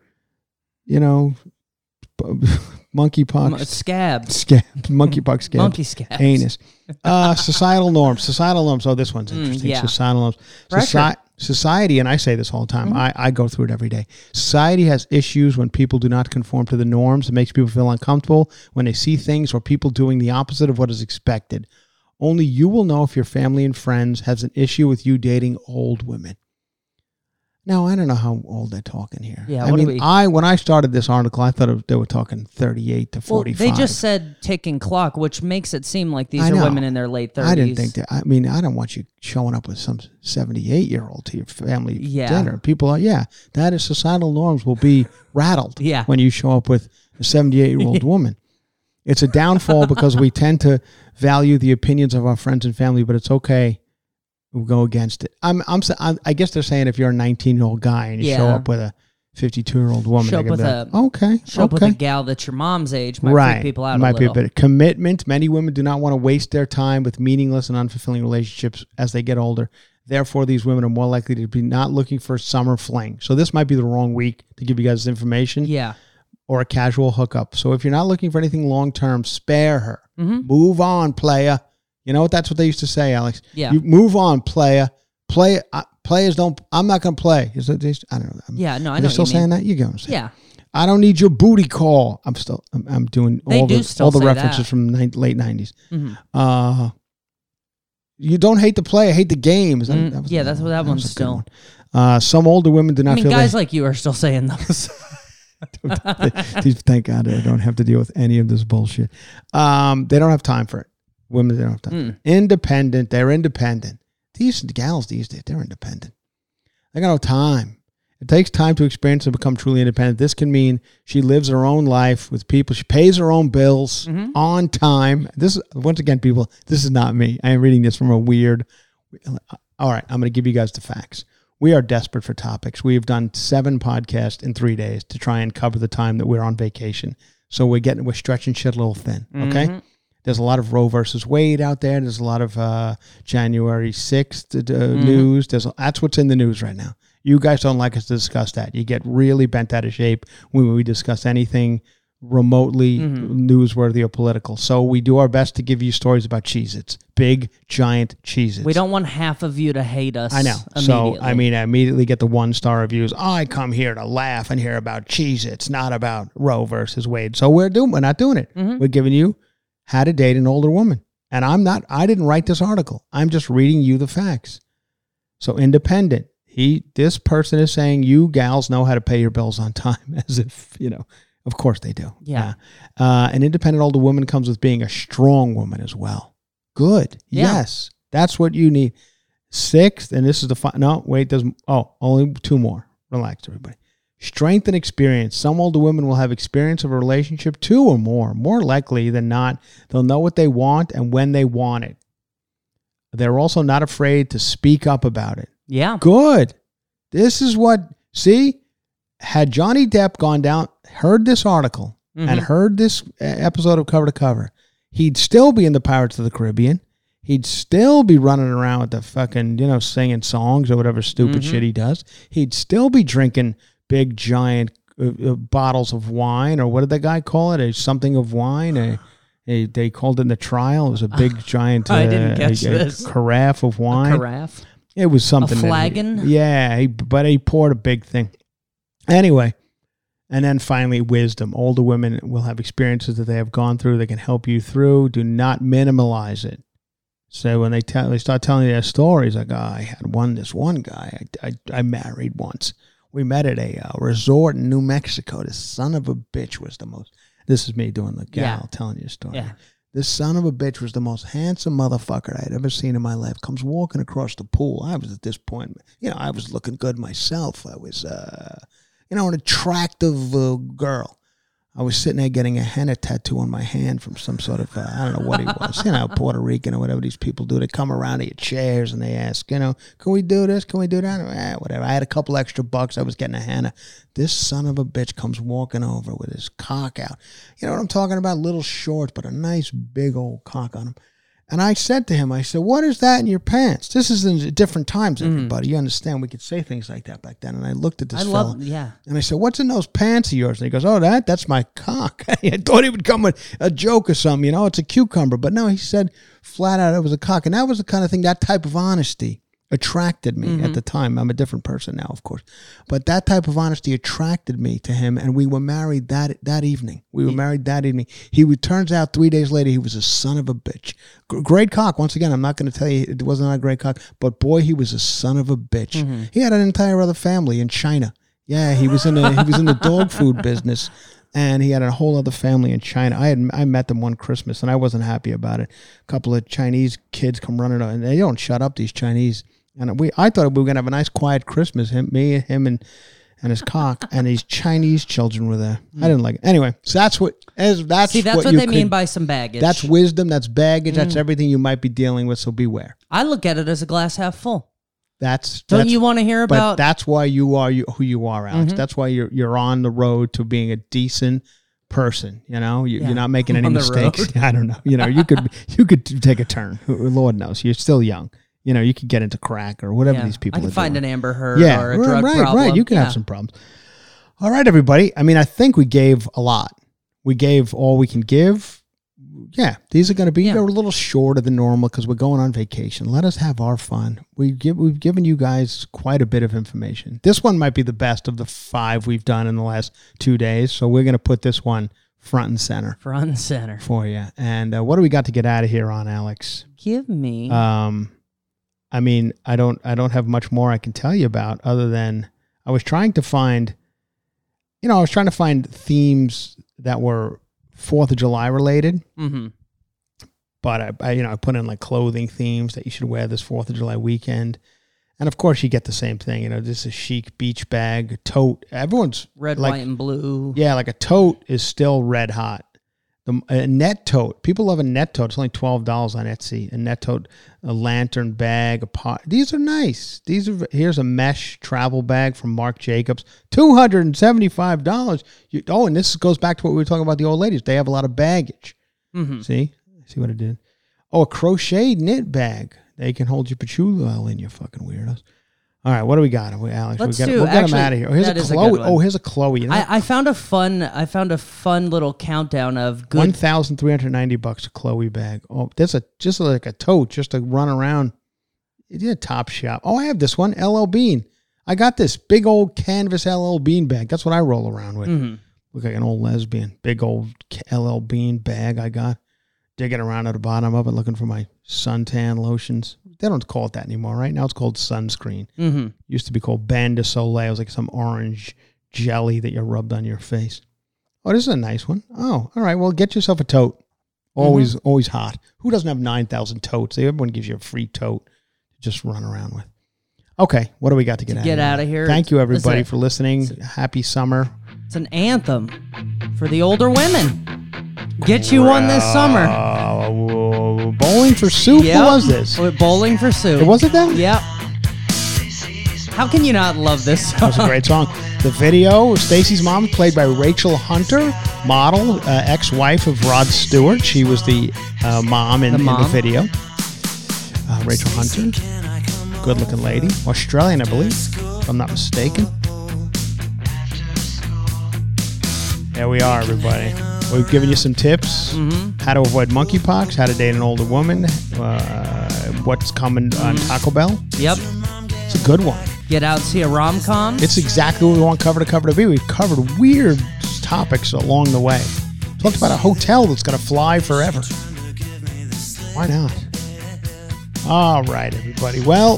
you know, *laughs* monkeypox Scabs. scab, *laughs* monkeypox scab, Monkey scabs. anus. Uh, societal norms. Societal norms. Oh, this one's interesting. Mm, yeah. Societal norms. Soci- society, and I say this all the time. Mm-hmm. I, I go through it every day. Society has issues when people do not conform to the norms. It makes people feel uncomfortable when they see things or people doing the opposite of what is expected. Only you will know if your family and friends has an issue with you dating old women. Now I don't know how old they're talking here. Yeah, I mean, we- I when I started this article, I thought they were talking thirty-eight to Well, forty-five. they just said ticking clock, which makes it seem like these I are know. women in their late thirties. I didn't think that. I mean, I don't want you showing up with some 78 year old to your family Yeah. dinner. People are, yeah, that is societal norms will be *laughs* rattled Yeah. when you show up with a 78 year old *laughs* woman. It's a downfall because we tend to value the opinions of our friends and family, but it's okay. Go against it. I'm, I'm, I'm I guess they're saying if you're a 19 year old guy and you show up with a 52 year old woman, Show up with a- like, okay, Show up with a gal that's your mom's age might right. freak people out Might a little. be a bit commitment. Many women do not want to waste their time with meaningless and unfulfilling relationships as they get older. Therefore, these women are more likely to be not looking for a summer fling. So this might be the wrong week to give you guys this information yeah. or a casual hookup. So if you're not looking for anything long term, spare her. Mhm. Move on, playa. You know what? That's what they used to say, Alex. Yeah. You move on, playa. Play. Uh, players don't. I'm not going to play. Is it? I don't know. Yeah, no, I know still saying mean. that? You say. Yeah. I don't need your booty call. I'm still I'm, I'm doing They all do the all the references that. from the late 90s. Mhm. Uh you don't hate the play, I hate the games. Mm, that yeah, that's what one. that one's still. one. Uh, some older women do not I mean, feel guys they, like you are still saying those. *laughs* *laughs* Thank God I don't have to deal with any of this bullshit. Um, they don't have time for it. Women, they don't have time. Mm. Independent. They're independent. These gals these days, they're independent. They got no time. It takes time to experience and become truly independent. This can mean she lives her own life with people. She pays her own bills Mm-hmm. on time. This is, once again, people. This is not me. I am reading this from a weird. All right, I'm going to give you guys the facts. We are desperate for topics. We have done seven podcasts in three days to try and cover the time that we're on vacation. So we're getting we're stretching shit a little thin. Okay. Mm-hmm. There's a lot of Roe versus Wade out there. There's a lot of uh, January 6th uh, Mm-hmm. news. There's that's what's in the news right now. You guys don't like us to discuss that. You get really bent out of shape when we discuss anything remotely Mm-hmm. newsworthy or political. So we do our best to give you stories about Cheez-Its. Big, giant Cheez-Its. we don't want half of you to hate us. I know. So. I mean, I immediately get the one star reviews. I come here to laugh and hear about Cheez-Its, not about Roe versus Wade. So we're doing. We're not doing it. Mm-hmm. We're giving you how to date an older woman. And I'm not. I didn't write this article. I'm just reading you the facts. So independent. He. This person is saying you gals know how to pay your bills on time, *laughs* as if you know. Of course they do. Yeah. Uh, an independent older woman comes with being a strong woman as well. Good. Yeah. Yes. That's what you need. Sixth, and this is the fi- no wait. There's oh only two more. Relax, everybody. Strength and experience. Some older women will have experience of a relationship two or more. More likely than not, they'll know what they want and when they want it. They're also not afraid to speak up about it. yeah. Good. This is what see. Had Johnny Depp gone down, heard this article, and Mhm. heard this episode of Cover to Cover, he'd still be in the Pirates of the Caribbean. He'd still be running around with the fucking, you know, singing songs or whatever stupid Mhm. shit he does. He'd still be drinking big, giant uh, uh, bottles of wine, or what did that guy call it? A something of wine. A, a they called it in the trial. It was a big, *laughs* giant. I didn't uh, catch a, a this. carafe of wine. Carafe. It was something. he- flagon? yeah, he, but he poured a big thing. Anyway, and then finally, wisdom. Older women will have experiences that they have gone through. They can help you through. Do not minimalize it. So when they tell, they start telling you their stories, like, oh, I had one. This one guy I, I, I married once. We met at a uh, resort in New Mexico. This son of a bitch was the most. This is me doing the gal Yeah. telling you a story. Yeah. This son of a bitch was the most handsome motherfucker I'd ever seen in my life. Comes walking across the pool. I was at this point, you know, I was looking good myself. I was, uh, you know, an attractive uh, girl. I was sitting there getting a henna tattoo on my hand from some sort of, uh, I don't know what he was, you know, *laughs* Puerto Rican or whatever these people do. They come around to your chairs and they ask, you know, can we do this? Can we do that? Eh, whatever. I had a couple extra bucks. I was getting a henna. This son of a bitch comes walking over with his cock out. You know what I'm talking about? Little shorts, but a nice big old cock on him. And I said to him, I said, What is that in your pants? This is in different times, everybody. You understand? We could say things like that back then. And I looked at this Mm-hmm. I fella. love. Yeah. And I said, "What's in those pants of yours?" And he goes, "Oh, that that's my cock." *laughs* I thought he would come with a joke or something, you know. It's a cucumber, but no, he said flat out it was a cock, and that was the kind of thing. That type of honesty attracted me at mm-hmm. the time. I'm a different person now, of course, but that type of honesty attracted me to him, and we were married that that evening. We were married that evening. He would, turns out three days later he was a son of a bitch. G- great cock. Once again, I'm not going to tell you it was not a great cock, but boy, he was a son of a bitch. Mm-hmm. He had an entire other family in China. Yeah, he was in a he was in the *laughs* dog food business, and he had a whole other family in China. I had I met them one Christmas, and I wasn't happy about it. A couple of Chinese kids come running, out, and they don't shut up. These Chinese, and we I thought we were gonna have a nice quiet Christmas. Him, me, him, and and his cock, and these Chinese children were there. I didn't like it. Anyway, so that's what as that's See, that's what, you they mean by some baggage. that's wisdom. That's baggage. That's everything you might be dealing with. So beware. I look at it as a glass half full. That's Don't that's, you want to hear about? Mm-hmm. that's why you are you, who you are, Alex. That's why you're you're on the road to being a decent person. You know, you, Yeah. you're not making *laughs* any mistakes. *laughs* I don't know. You know, you could you could take a turn. Lord knows, you're still young. You know, you could get into crack or whatever Yeah. these people. I can find doing. an Amber Heard yeah, or a right, drug right, problem. right. You can Yeah. have some problems. All right, everybody. I mean, I think we gave a lot. We gave all we can give. yeah, these are going to be Yeah. a little shorter than normal because we're going on vacation. Let us have our fun. We give we've given you guys quite a bit of information. This one might be the best of the five we've done in the last two days. So we're going to put this one front and center Front and center. for you. And uh, what do we got to get out of here on, Alex? Give me. Um, I mean, I don't, I don't have much more I can tell you about other than I was trying to find, you know, I was trying to find themes that were Fourth of July related, mm-hmm. but I, I, you know, I put in like clothing themes that you should wear this Fourth of July weekend, and of course you get the same thing. You know, this is a chic beach bag, tote. Everyone's Red, like, white, and blue. yeah, like a tote is still red hot. The a net tote, people love a net tote. It's only twelve dollars on Etsy. A net tote, a lantern bag, a pot. These are nice. These are here's a mesh travel bag from Marc Jacobs, two hundred and seventy five dollars. Oh, and this goes back to what we were talking about the old ladies. They have a lot of baggage. Mm-hmm. See, see what it did. Oh, a crocheted knit bag. They can hold your patchouli oil in. You fucking weirdos. All right, what do we got, we, Alex? Let's we got, do- we'll get actually, them out of here. Oh, here's a is a Chloe. oh, here's a Chloe. You know, I, I found a fun. I found a fun little countdown of good. One thousand three hundred ninety bucks a Chloe bag. Oh, that's a just like a tote, just to run around. It's a top shop. Oh, I have this one, LL Bean. I got this big old canvas LL Bean bag. That's what I roll around with. Mhm. Look like an old lesbian. Big old LL Bean bag I got. Digging around at the bottom of it, looking for my suntan lotions. They don't call it that anymore, right? Now it's called sunscreen. Mhm. Used to be called Bain de Soleil. It was like some orange jelly that you rubbed on your face. Oh, this is a nice one. Oh, all right. Well, get yourself a tote. Always, Mm-hmm. always hot. Who doesn't have nine thousand totes? Everyone gives you a free tote to just run around with. Okay, what do we got to get To out? get of outta here, Thank you, everybody, for listening. Happy summer. It's an anthem for the older women. Get you one this summer. Bowling for soup. Yep. Who was this? With Bowling for Soup. It wasn't them. Yep. How can you not love this song? That was a great song. The video, Stacy's mom, played by Rachel Hunter, model, uh, ex-wife of Rod Stewart. She was the uh, mom in The in the, video. Uh, Rachel Hunter, good-looking lady, Australian, I believe, if I'm not mistaken. There we are, everybody. We've given you some tips: Mm-hmm. how to avoid monkeypox, how to date an older woman, uh, what's coming on Taco Bell. Yep. It's a good one. Get out see a rom com. It's exactly what we want cover to cover to be. We've covered weird topics along the way. Talked about a hotel that's going to fly forever. Why not? All right, everybody. Well,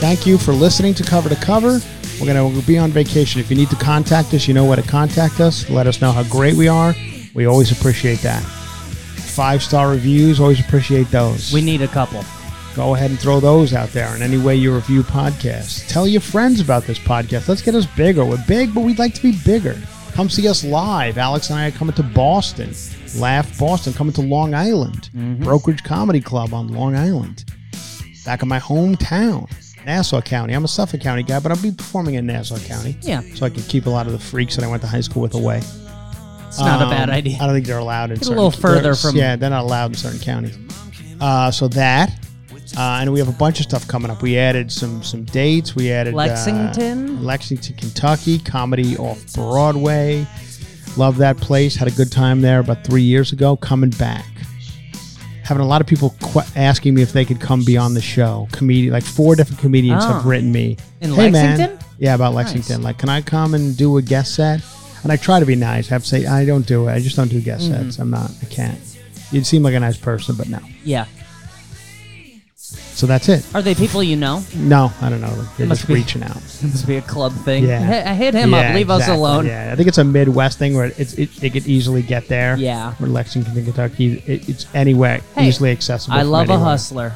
thank you for listening to Cover to Cover. We're going to be on vacation. If you need to contact us, you know where to contact us. Let us know how great we are. We always appreciate that. Five star reviews, always appreciate those We need a couple. go ahead and throw those out there in any way you review podcasts. Tell your friends about this podcast. Let's get us bigger. We're big, but we'd like to be bigger. Come see us live. Alex and I are coming to Boston. Laugh Boston, coming to Long Island. Mm-hmm. Brokerage Comedy Club on Long Island. Back in my hometown, Nassau County. I'm a Suffolk County guy, but I'll be performing in Nassau County. Yeah. So I can keep a lot of the freaks that I went to high school with away. It's not a Um, bad idea. I don't think they're allowed in Get a certain little further they're- from- Yeah, they're not allowed in certain counties. Uh, so that, uh, and we have a bunch of stuff coming up. We added some some dates. We added uh, Lexington? Lexington, Kentucky, comedy off Broadway. Love that place. Had a good time there about three years ago. Coming back. Having a lot of people qu- asking me if they could come be on the show. Comedian, like four different comedians Oh. have written me. In hey man, Lexington? yeah, about Lexington. Like, can I come and do a guest set? And I try to be nice. I have to say I don't do it. I just don't do guest Mm-hmm. sets. I'm not. I can't. You'd seem like a nice person, but no. Yeah. So that's it. Are they people you know? No, I don't know. They're Must just be- reaching out. *laughs* It must be a club thing. Yeah. Hit, hit him Yeah, up. Leave us exactly. alone. Yeah, I think it's a Midwest thing where it's it, they could easily get there. Yeah. Where Lexington, Kentucky, it, it's anywhere Hey, easily accessible. I from love a anywhere. hustler.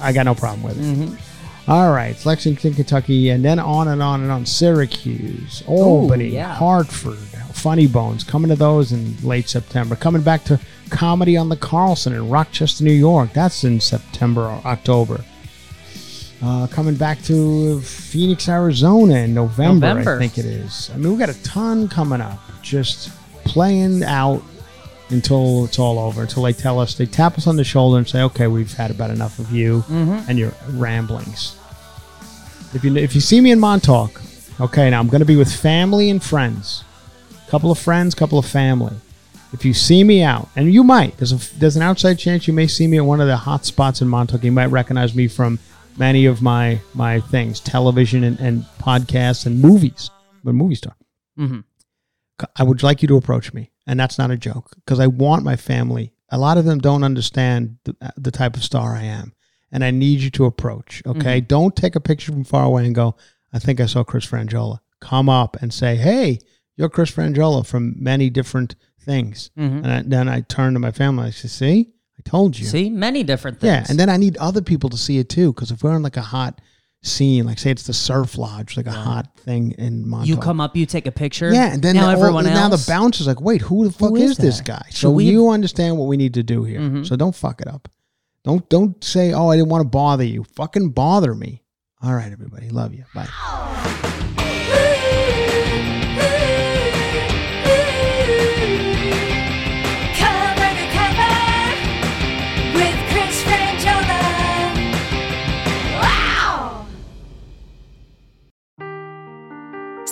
I got no problem with it. Mm-hmm. All right, it's Lexington, Kentucky, and then on and on and on. Syracuse, Albany, yeah. Hartford, Funny Bones. Coming to those in late September. Coming back to comedy on the Carlson in Rochester, New York. That's in September or October. Uh, coming back to Phoenix, Arizona in November, November. I think it is. I mean, we got a ton coming up. Just playing out until it's all over. Until they tell us, they tap us on the shoulder and say, "Okay, we've had about enough of you and your ramblings." If you if you see me in Montauk, okay, now I'm going to be with family and friends, couple of friends, couple of family. if you see me out, and you might, there's a there's an outside chance you may see me at one of the hot spots in Montauk. You might recognize me from many of my my things, television and, and podcasts and movies. A movie star. Mhm. I would like you to approach me, and that's not a joke, because I want my family. A lot of them don't understand the, the type of star I am, and I need you to approach. Okay, don't take a picture from far away and go. I think I saw Chris Franjola. Come up and say, "Hey, you're Chris Franjola from many different things." Mhm. And I, then I turn to my family. I say, "See, I told you." See, many different things. Yeah, and then I need other people to see it too, because if we're in like a hot scene, like say it's the surf lodge, like a hot thing in Montauk. you come up, you take a picture. Yeah, and then now the- all- everyone now the bouncer's like, wait, who the fuck is is, this guy? Should So we- you understand what we need to do here. Mhm. So don't fuck it up. Don't don't say, oh, I didn't want to bother you. Fucking bother me. All right, everybody, love you. Bye. *laughs*